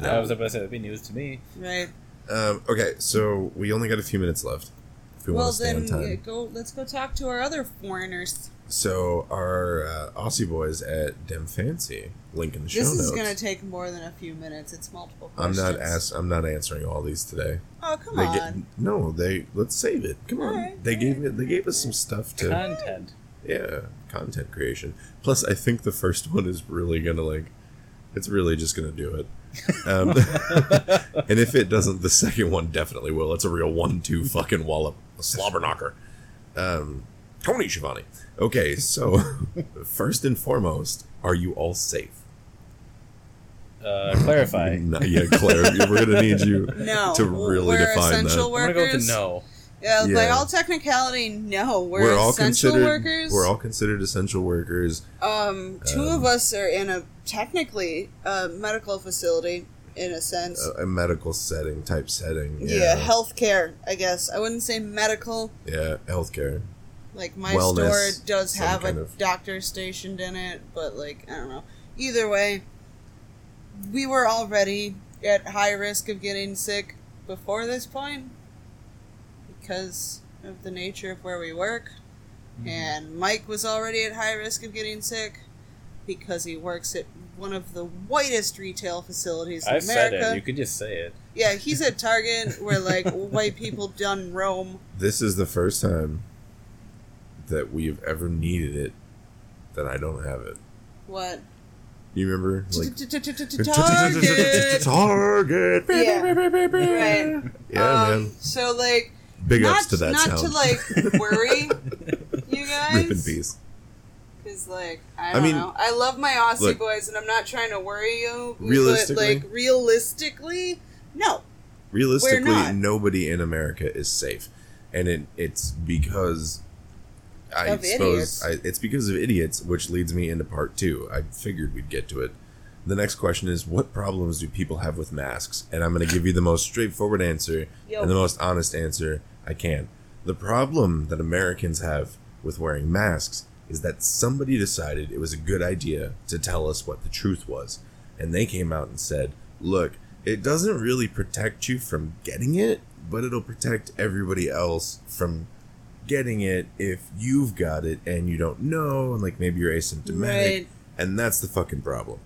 I was about to say that'd be news to me. Right. Um, okay, so we only got a few minutes left. If we well want to stay then on time. yeah, go let's go talk to our other foreigners. So our uh, Aussie boys at Dem Fancy, link in the show This notes. is gonna take more than a few minutes. It's multiple I'm not ask. I'm not answering all these today. Oh come They on. get- no, they let's save it. Come on. Alright, they gave it. They gave us some stuff to. Content. yeah, content creation. Plus, I think the first one is really gonna like. It's really just gonna do it. Um, and if it doesn't, the second one definitely will. It's a real one-two fucking wallop, a slobber knocker. Um, Tony Schiavone. Okay, so first and foremost, are you all safe? Uh, clarify. No, yeah, Claire, we're gonna need you No, to really we're define essential that. I'm gonna go with workers. no. Yeah, by Yeah. all technicality, no. We're, all essential considered. workers. We're all considered essential workers. Um, two Um, of us are in a technically a medical facility in a sense. A, a medical setting type setting. yeah. Yeah, healthcare, I guess. I wouldn't say medical. Yeah, healthcare. Like my Wellness, store does have a of- doctor stationed in it, but like I don't know. Either way, we were already at high risk of getting sick before this point because of the nature of where we work. Mm-hmm. And Mike was already at high risk of getting sick because he works at one of the whitest retail facilities in I said America. it. You could just say it. Yeah, he's at Target where like white people done roam. This is the first time that we've ever needed it that I don't have it. What? You remember? Like Target. Target. Yeah. Right. Yeah, Um, man. So like, Big not, ups to that not sound. to like worry you guys. Rip in peace. Because like I I don't mean, know, I love my Aussie look. boys, and I'm not trying to worry you. Realistically? but like realistically, no. Realistically, nobody in America is safe, and it it's because I suppose. I, it's because of idiots, which leads me into part two. I figured we'd get to it. The next question is, what problems do people have with masks? And I'm going to give you the most straightforward answer Yo. and the most honest answer I can. The problem that Americans have with wearing masks is that somebody decided it was a good idea to tell us what the truth was. And they came out and said, look, it doesn't really protect you from getting it, but it'll protect everybody else from getting it if you've got it and you don't know, and like maybe you're asymptomatic. Right. And that's the fucking problem.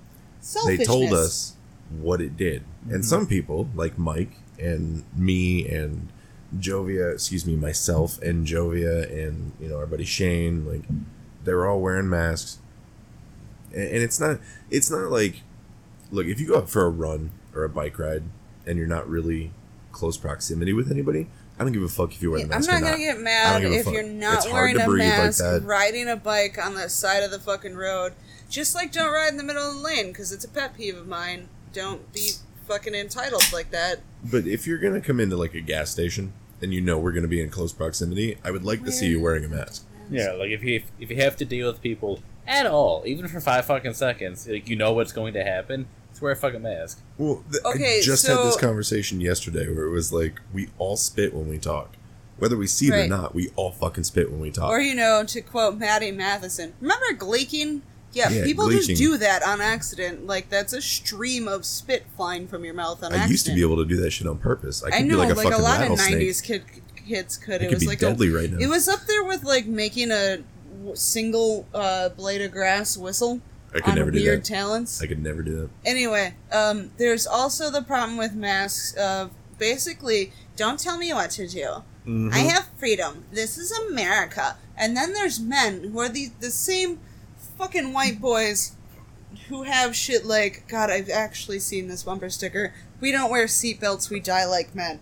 They told us what it did. And mm-hmm. some people, like Mike and me and Jovia, excuse me, myself and Jovia and, you know, our buddy Shane, like, they were all wearing masks. And, and it's not, it's not like, look, if you go out for a run or a bike ride and you're not really close proximity with anybody, I don't give a fuck if you're wearing I'm mask not or gonna get mad don't give a if fuck. you're not It's wearing a breathe like mask, that. riding a bike on the side of the fucking road. Just like don't ride in the middle of the lane because it's a pet peeve of mine. Don't be fucking entitled like that. But if you're gonna come into like a gas station and you know we're gonna be in close proximity, I would like to see you wearing a mask. Yeah, like if you if you have to deal with people at all, even for five fucking seconds, like you know what's going to happen, just wear a fucking mask. Well, th- Okay, I just had this conversation yesterday where it was like we all spit when we talk, whether we see it or Right. not. We all fucking spit when we talk. Or you know, to quote Maddie Matheson, remember gleeking? Yeah, Yeah, people gleeking. just do that on accident. Like that's a stream of spit flying from your mouth on I accident. used to be able to do that shit on purpose. I I, could know, be like a like a fucking lot of rattlesnake. '90s kid kids could. I It could was be like deadly a, right now. It was up there with like making a w- single uh, blade of grass whistle I could on never do weird that. talents. I could never do that. Anyway, um, there's also the problem with masks of basically, don't tell me what to do. Mhm. I have freedom. This is America. And then there's men who are the the same fucking white boys who have shit like God. I've actually seen this bumper sticker. We don't wear seatbelts. We die like men.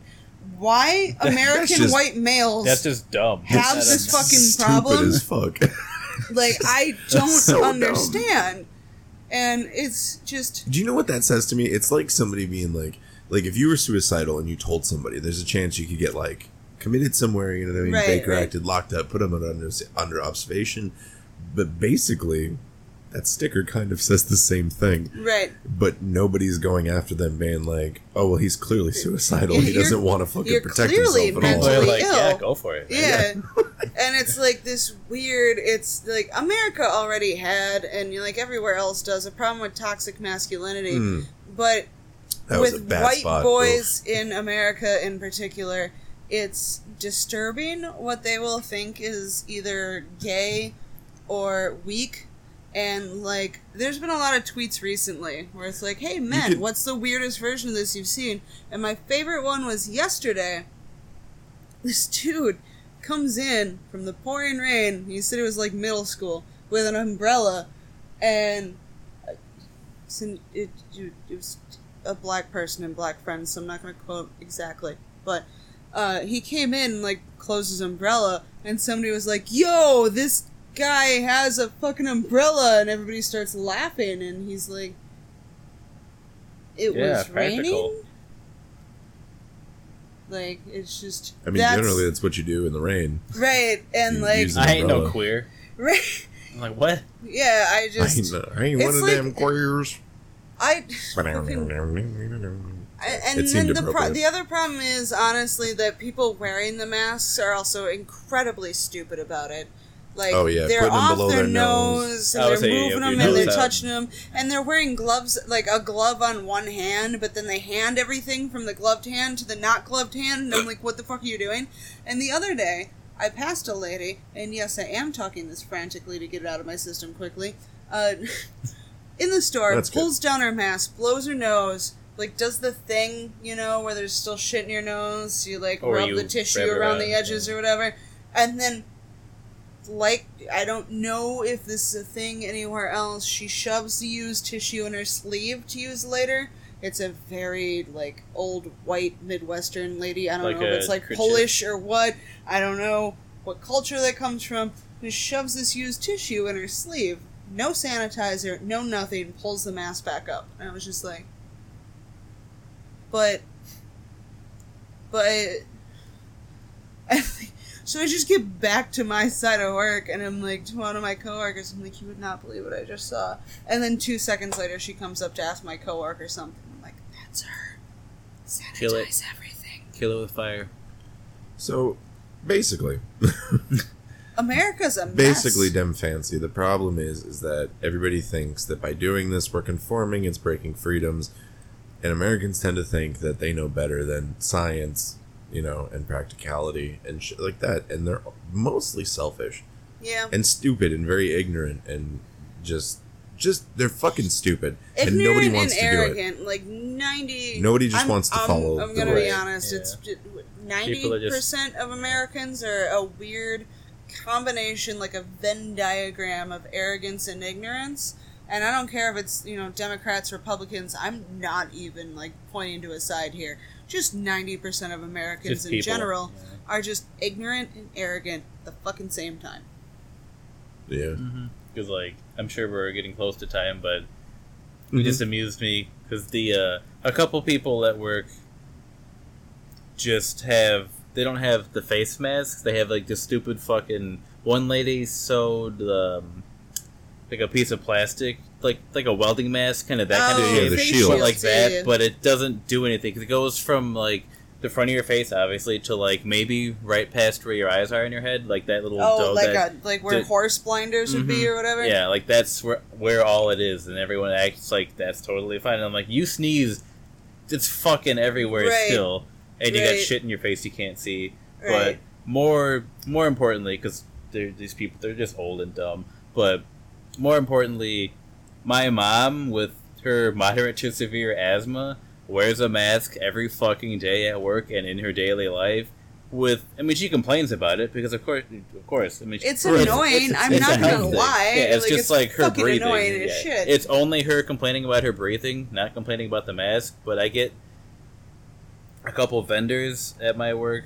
Why American just- white males That's just dumb. have That's this dumb. fucking Stupid problem? as fuck. Like I don't so dumb. understand. And it's just Do you know what that says to me? It's like somebody being like, like if you were suicidal and you told somebody, there's a chance you could get like committed somewhere. You know what I mean? Right, Baker right. acted, locked up, put them under under observation. But basically, that sticker kind of says the same thing. right. But nobody's going after them, being like, "Oh well, he's clearly suicidal. He You're- doesn't want to fucking you're protect clearly himself at all." mentally like, ill. yeah, go for it. Yeah. and it's like this weird it's like America already had and like everywhere else does a problem with toxic masculinity. Hmm. But That was a with bad white spot. boys in America in particular, it's disturbing what they will think is either gay or weak. And like, there's been a lot of tweets recently where it's like, "Hey men, what's the weirdest version of this you've seen?" And my favorite one was yesterday. This dude comes in from the pouring rain. He said it was like middle school with an umbrella, and uh, it, it, it was a black person and black friends. So I'm not going to quote exactly, but uh, he came in and like closed his umbrella, and somebody was like, "Yo, this guy has a fucking umbrella," and everybody starts laughing, and he's like, "It Yeah, was raining." Like it's just. I mean, that's- generally, that's what you do in the rain. right, and You like an I ain't no queer. right, I'm like, what? yeah, I I just. ain't, no- I ain't one of like- them queers. I. fucking- I- and It then the pro- the other problem is honestly that people wearing the masks are also incredibly stupid about it. Like Oh, yeah, they're putting them off below their their nose. nose, I and they're saying, moving them and they're notice that- touching them, and they're wearing gloves like a glove on one hand, but then they hand everything from the gloved hand to the not gloved hand, and I'm like, what the fuck are you doing? And the other day, I passed a lady, and yes, I am talking this frantically to get it out of my system quickly. Uh, in the store, That's good. pulls down her mask, blows her nose, like does the thing, you know, where there's still shit in your nose. You like Or rub you the tissue rub it around the around, edges or whatever, and then, like, I don't know if this is a thing anywhere else. She shoves the used tissue in her sleeve to use later. It's a very like old white Midwestern lady. I don't Like know if it's like kerchief. Polish or what. I don't know what culture that comes from. Who shoves this used tissue in her sleeve? No sanitizer, no nothing. Pulls the mask back up, and I was just like, but, but. I think- So I just get back to my side of work and I'm like to one of my coworkers, I'm like, you would not believe what I just saw. And then two seconds later, she comes up to ask my coworker something. I'm like, that's her. Kill it. Sanitize everything. Kill it with fire. So, basically, America's a mess. basically, dem fancy. The problem is, is that everybody thinks that by doing this, we're conforming. It's breaking freedoms, and Americans tend to think that they know better than science, you know, and practicality and shit like that. And they're mostly selfish Yeah. and stupid and very ignorant and just, just they're fucking stupid, Ignorant and nobody wants and to do it. arrogant, like ninety. Nobody just I'm- wants to I'm- follow I'm the gonna be honest. Yeah. It's ninety percent of Americans are a weird combination, like a Venn diagram of arrogance and ignorance. And I don't care if it's you know Democrats, Republicans. I'm not even like pointing to a side here. Just ninety percent of Americans Just in people, general are just ignorant and arrogant at the fucking same time. Yeah. Because like I'm sure we're getting close to time, but Mhm. it just amused me because the uh, a couple people at work just have they don't have the face masks. They have like the stupid fucking one lady sewed um, like a piece of plastic, like like a welding mask, kind of that kind Oh, of yeah, shape, the face shield. but like that. yeah, yeah. But it doesn't do anything 'cause it goes from like the front of your face, obviously, to like maybe right past where your eyes are in your head, like that little. Oh, dome like that, a like where did- horse blinders would be Mhm. or whatever. Yeah, like that's where where all it is, and everyone acts like that's totally fine. And I'm like, you sneeze, it's fucking everywhere Right. still, and you got shit in your face you can't see. But more more importantly, because these people they're just old and dumb. But more importantly, my mom with her moderate to severe asthma wears a mask every fucking day at work and in her daily life. With, I mean, she complains about it because, of course, of course, I mean, It's it's- annoying. I'm a not gonna thing. lie. Yeah, it's Like, just it's like her breathing. Yeah. It's only her complaining about her breathing, not complaining about the mask. But I get a couple vendors at my work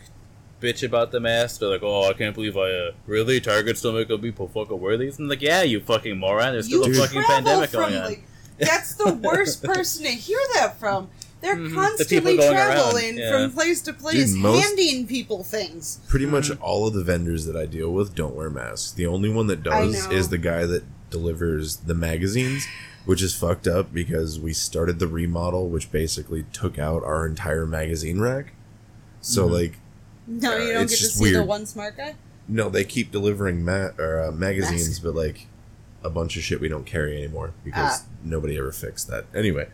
bitch about the mask. They're like, "Oh, I can't believe I uh, really Target still make people fucking wear these." And I'm like, "Yeah, you fucking moron. There's still you a fucking pandemic from, going on." like, that's the worst person to hear that from. They're Mhm. Constantly people going around, traveling yeah. from place to place, Dude, most- handing people things. Pretty much Mm-hmm. all of the vendors that I deal with don't wear masks. The only one that does is the guy that delivers the magazines, which is fucked up because we started the remodel, which basically took out our entire magazine rack. So Mm-hmm. like, No, Uh, you don't it's get to just see the weird. one smart guy. no, they keep delivering ma- or, uh, magazines, Mask. but like a bunch of shit we don't carry anymore because Ah. nobody ever fixed that. Anyway,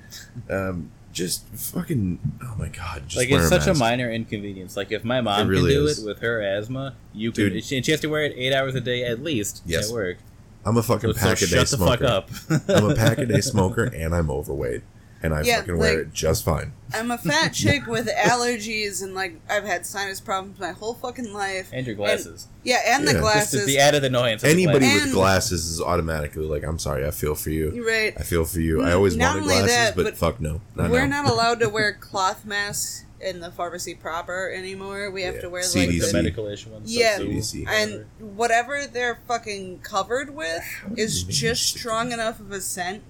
um, just fucking oh my god, just like it's such a mask. minor inconvenience. Like if my mom really can do is. it with her asthma, you can. And she has to wear it eight hours a day at least Yes. at work. I'm a fucking So, so pack a day smoker. shut the fuck up. I'm a pack a day smoker, and I'm overweight, and I Yeah, fucking wear like- it just fine. I'm a fat chick with allergies and like I've had sinus problems my whole fucking life. and your glasses. Yeah, and the Yeah. Just glasses. the added annoyance. Anybody the with And- glasses is automatically like, I'm sorry, I feel for you. You're right. I feel for you. I always Not wanted glasses, that, but, but fuck no. Not We're now. not allowed to wear cloth masks in the pharmacy proper anymore. We have Yeah. to wear like CDC. the the medical issue ones. Yeah, so- CDC. and whatever they're fucking covered with is just strong enough of a scent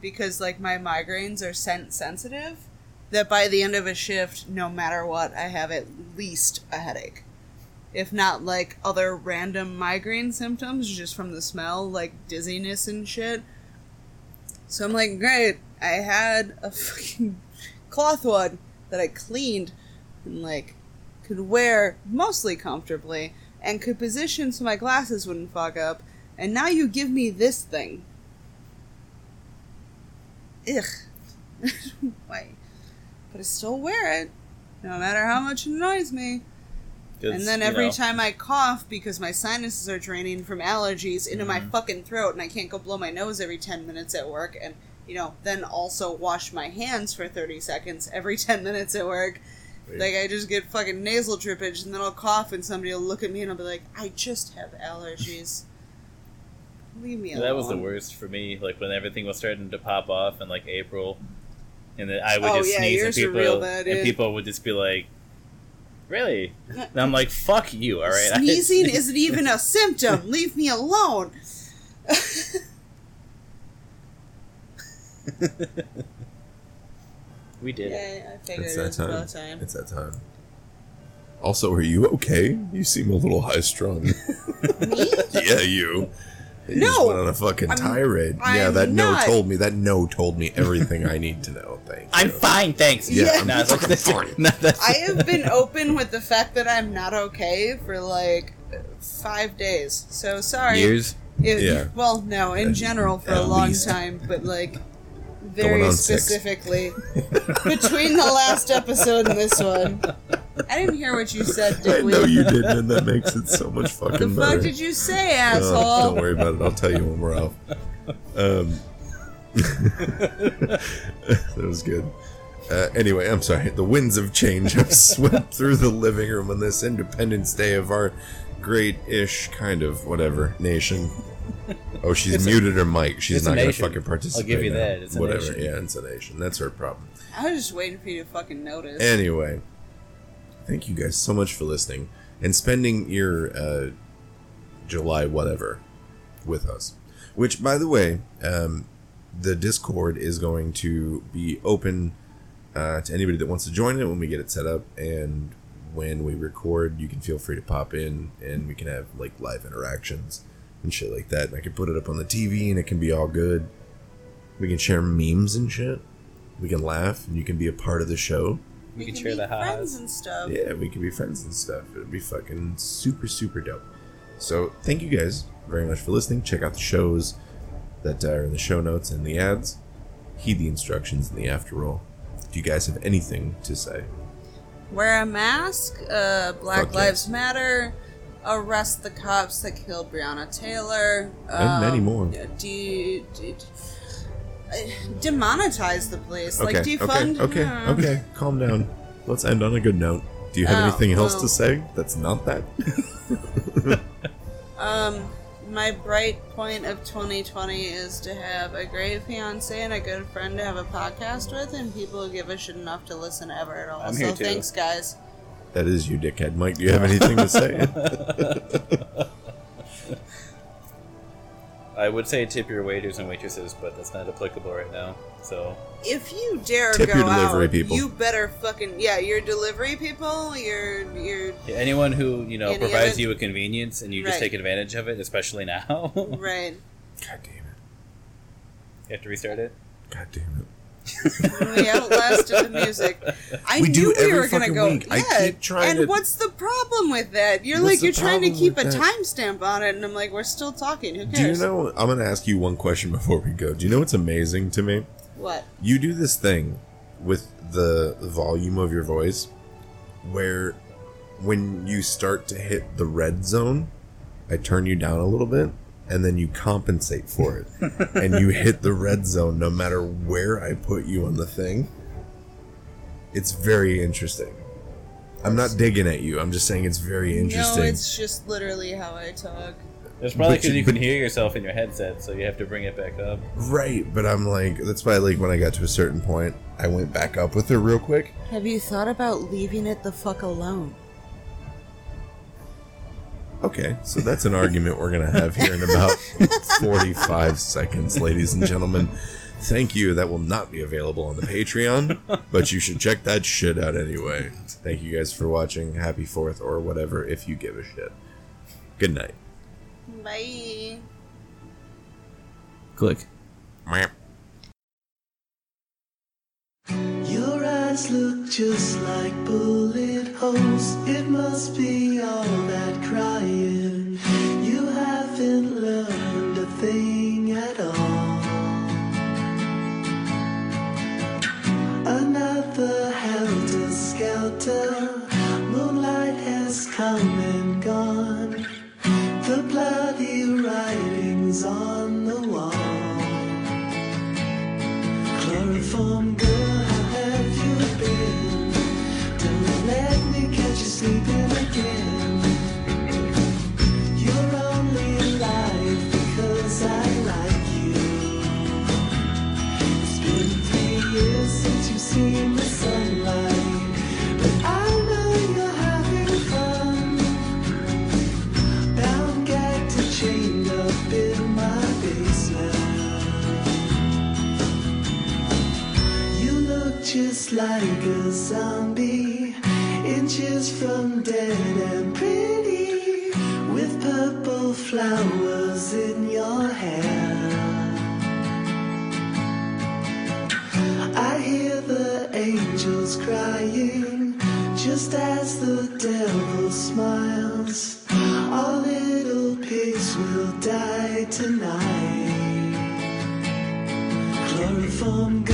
because like my migraines are scent sensitive that by the end of a shift no matter what i have at least a headache. If not like other random migraine symptoms just from the smell like dizziness and shit. So i'm like great i had a fucking cloth one that i cleaned and like could wear mostly comfortably and could position so my glasses wouldn't fog up, and now you give me this thing. Ugh. Why? But I still wear it, no matter how much it annoys me. And then you every know, time I cough because my sinuses are draining from allergies into my Mhm. fucking throat and I can't go blow my nose every 10 minutes at work and, you know, then also wash my hands for 30 seconds every 10 minutes at work. Like, I just get fucking nasal drippage and then I'll cough and somebody will look at me and I'll be like, I just have allergies. Leave me alone. that was the worst for me. Like when everything was starting to pop off in like April, and then I would Oh, just yeah, sneeze, and people real bad, and yeah. people would just be like, "Really?" And I'm like, "Fuck you!" All right. Sneezing isn't even a symptom. Leave me alone. we did. Yeah, I figured It's that was about time. time. It's that time. Also, are you okay? You seem a little high strung. Me? yeah, you. You just No, went on a fucking I'm- tirade. yeah, I'm that no told me. That no told me everything I need to know. Thanks. I'm fine, thanks. Yeah, Yeah. I'm No, it's like fucking this- fine. no, I have been open with the fact that I'm not okay for like five days. So sorry. Years? It- Yeah. Well, no, in general for a long least. time, but like very specifically between the last episode and this one. I didn't hear what you said, I did we? know you didn't, and that makes it so much fucking The fucking fuck better. did you say, asshole? don't worry about it. I'll tell you when we're off. Um, that was good. Uh, anyway, I'm sorry. The winds of change have swept through the living room on this Independence Day of our great-ish kind of whatever nation. Oh, she's It's a- muted her mic. She's not going to nation. fucking I'll participate. give you now. that. It's a whatever. nation. Yeah, it's a nation. That's her problem. I was just waiting for you to fucking notice. Anyway, thank you guys so much for listening and spending your uh, July whatever with us. Which, by the way, um, the Discord is going to be open uh, to anybody that wants to join it when we get it set up. And when we record, you can feel free to pop in and we can have like live interactions and shit like that. And I can put it up on the TV and it can be all good. We can share memes and shit. We can laugh and you can be a part of the show. We can can share be the friends highs. and stuff. Yeah, we can be friends and stuff. It'd be fucking super, super dope. So, thank you guys very much for listening. Check out the shows that are in the show notes and the ads. Heed the instructions in the after roll. Do you guys have anything to say? Wear a mask. Uh, Black Fuck Lives yes. Matter. Arrest the cops that killed Breonna Taylor. And many more. De- de- uh, demonetize the place. like okay, defund. okay, okay, uh, okay. Calm down. Let's end on a good note. Do you have Oh, anything else well. to say that's not that? Um, my bright point of 2020 is to have a great fiance and a good friend to have a podcast with, and people who give a shit enough to listen ever at all. I'm so here too. thanks, guys. that is you, dickhead. Mike, do you have anything to say? I would say tip your waiters and waitresses, but that's not applicable right now. So If you dare Tip go your delivery out, people. you better fucking yeah, your delivery people, your your yeah, anyone who you know provides other- you a convenience and you just take advantage of it, especially now, right. God damn it. You have to restart it. God damn it. We outlasted the music. I We do knew we were gonna go. week. Yeah, and to- what's the problem with that? You're What's like you're trying to keep a timestamp on it, and I'm like, we're still talking. Who cares? Do you know? I'm going to ask you one question before we go. Do you know what's amazing to me? what? You do this thing with the volume of your voice where when you start to hit the red zone, I turn you down a little bit and then you compensate for it. and you hit the red zone no matter where I put you on the thing. It's very interesting. I'm not digging at you. I'm just saying it's very interesting. No, it's just literally how I talk. It's probably because you- you can but- hear yourself in your headset, so you have to bring it back up. Right, but I'm like, that's why, like, when I got to a certain point, I went back up with it real quick. Have you thought about leaving it the fuck alone? Okay, so that's an argument we're gonna have here in about 45 seconds, ladies and gentlemen. Thank you. That will not be available on the Patreon, but you should check that shit out anyway. Thank you guys for watching. Happy Fourth or whatever, if you give a shit. Good night. Bye. Click. Your eyes look just like bullet holes. It must be all that crying. You haven't learned a thing at all. Another helter skelter. Moonlight has come and gone. The bloody writings on the wall. Chloroform sleeping again. You're only alive because I like you. It's been three years since you've seen the sunlight, but I know you're having fun. Bound, gagged, and chained up in my basement. You look just like a zombie in Peaches from dead and pretty, with purple flowers in your hair. I hear the angels crying just as the devil smiles. All little pigs will die tonight. Chloroform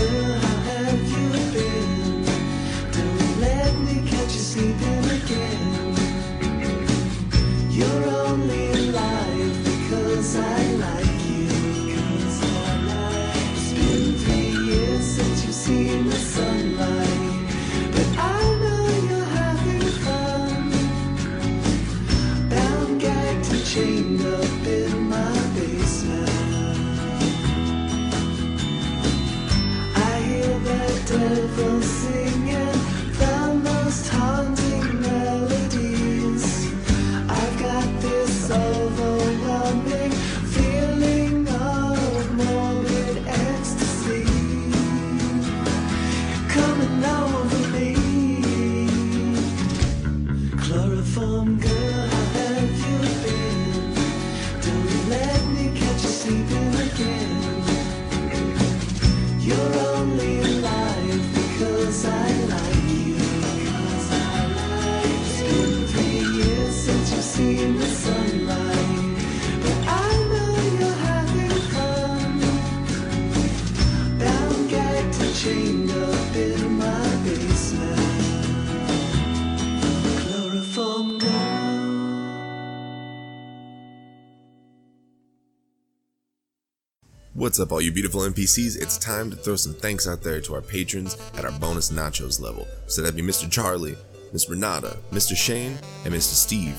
What's up, all you beautiful NPCs? It's time to throw some thanks out there to our patrons at our bonus nachos level. So that'd be Mr. Charlie, Miss Renata, Mr. Shane, and Mr. Steve.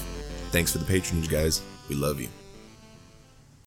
Thanks for the patronage, guys. We love you.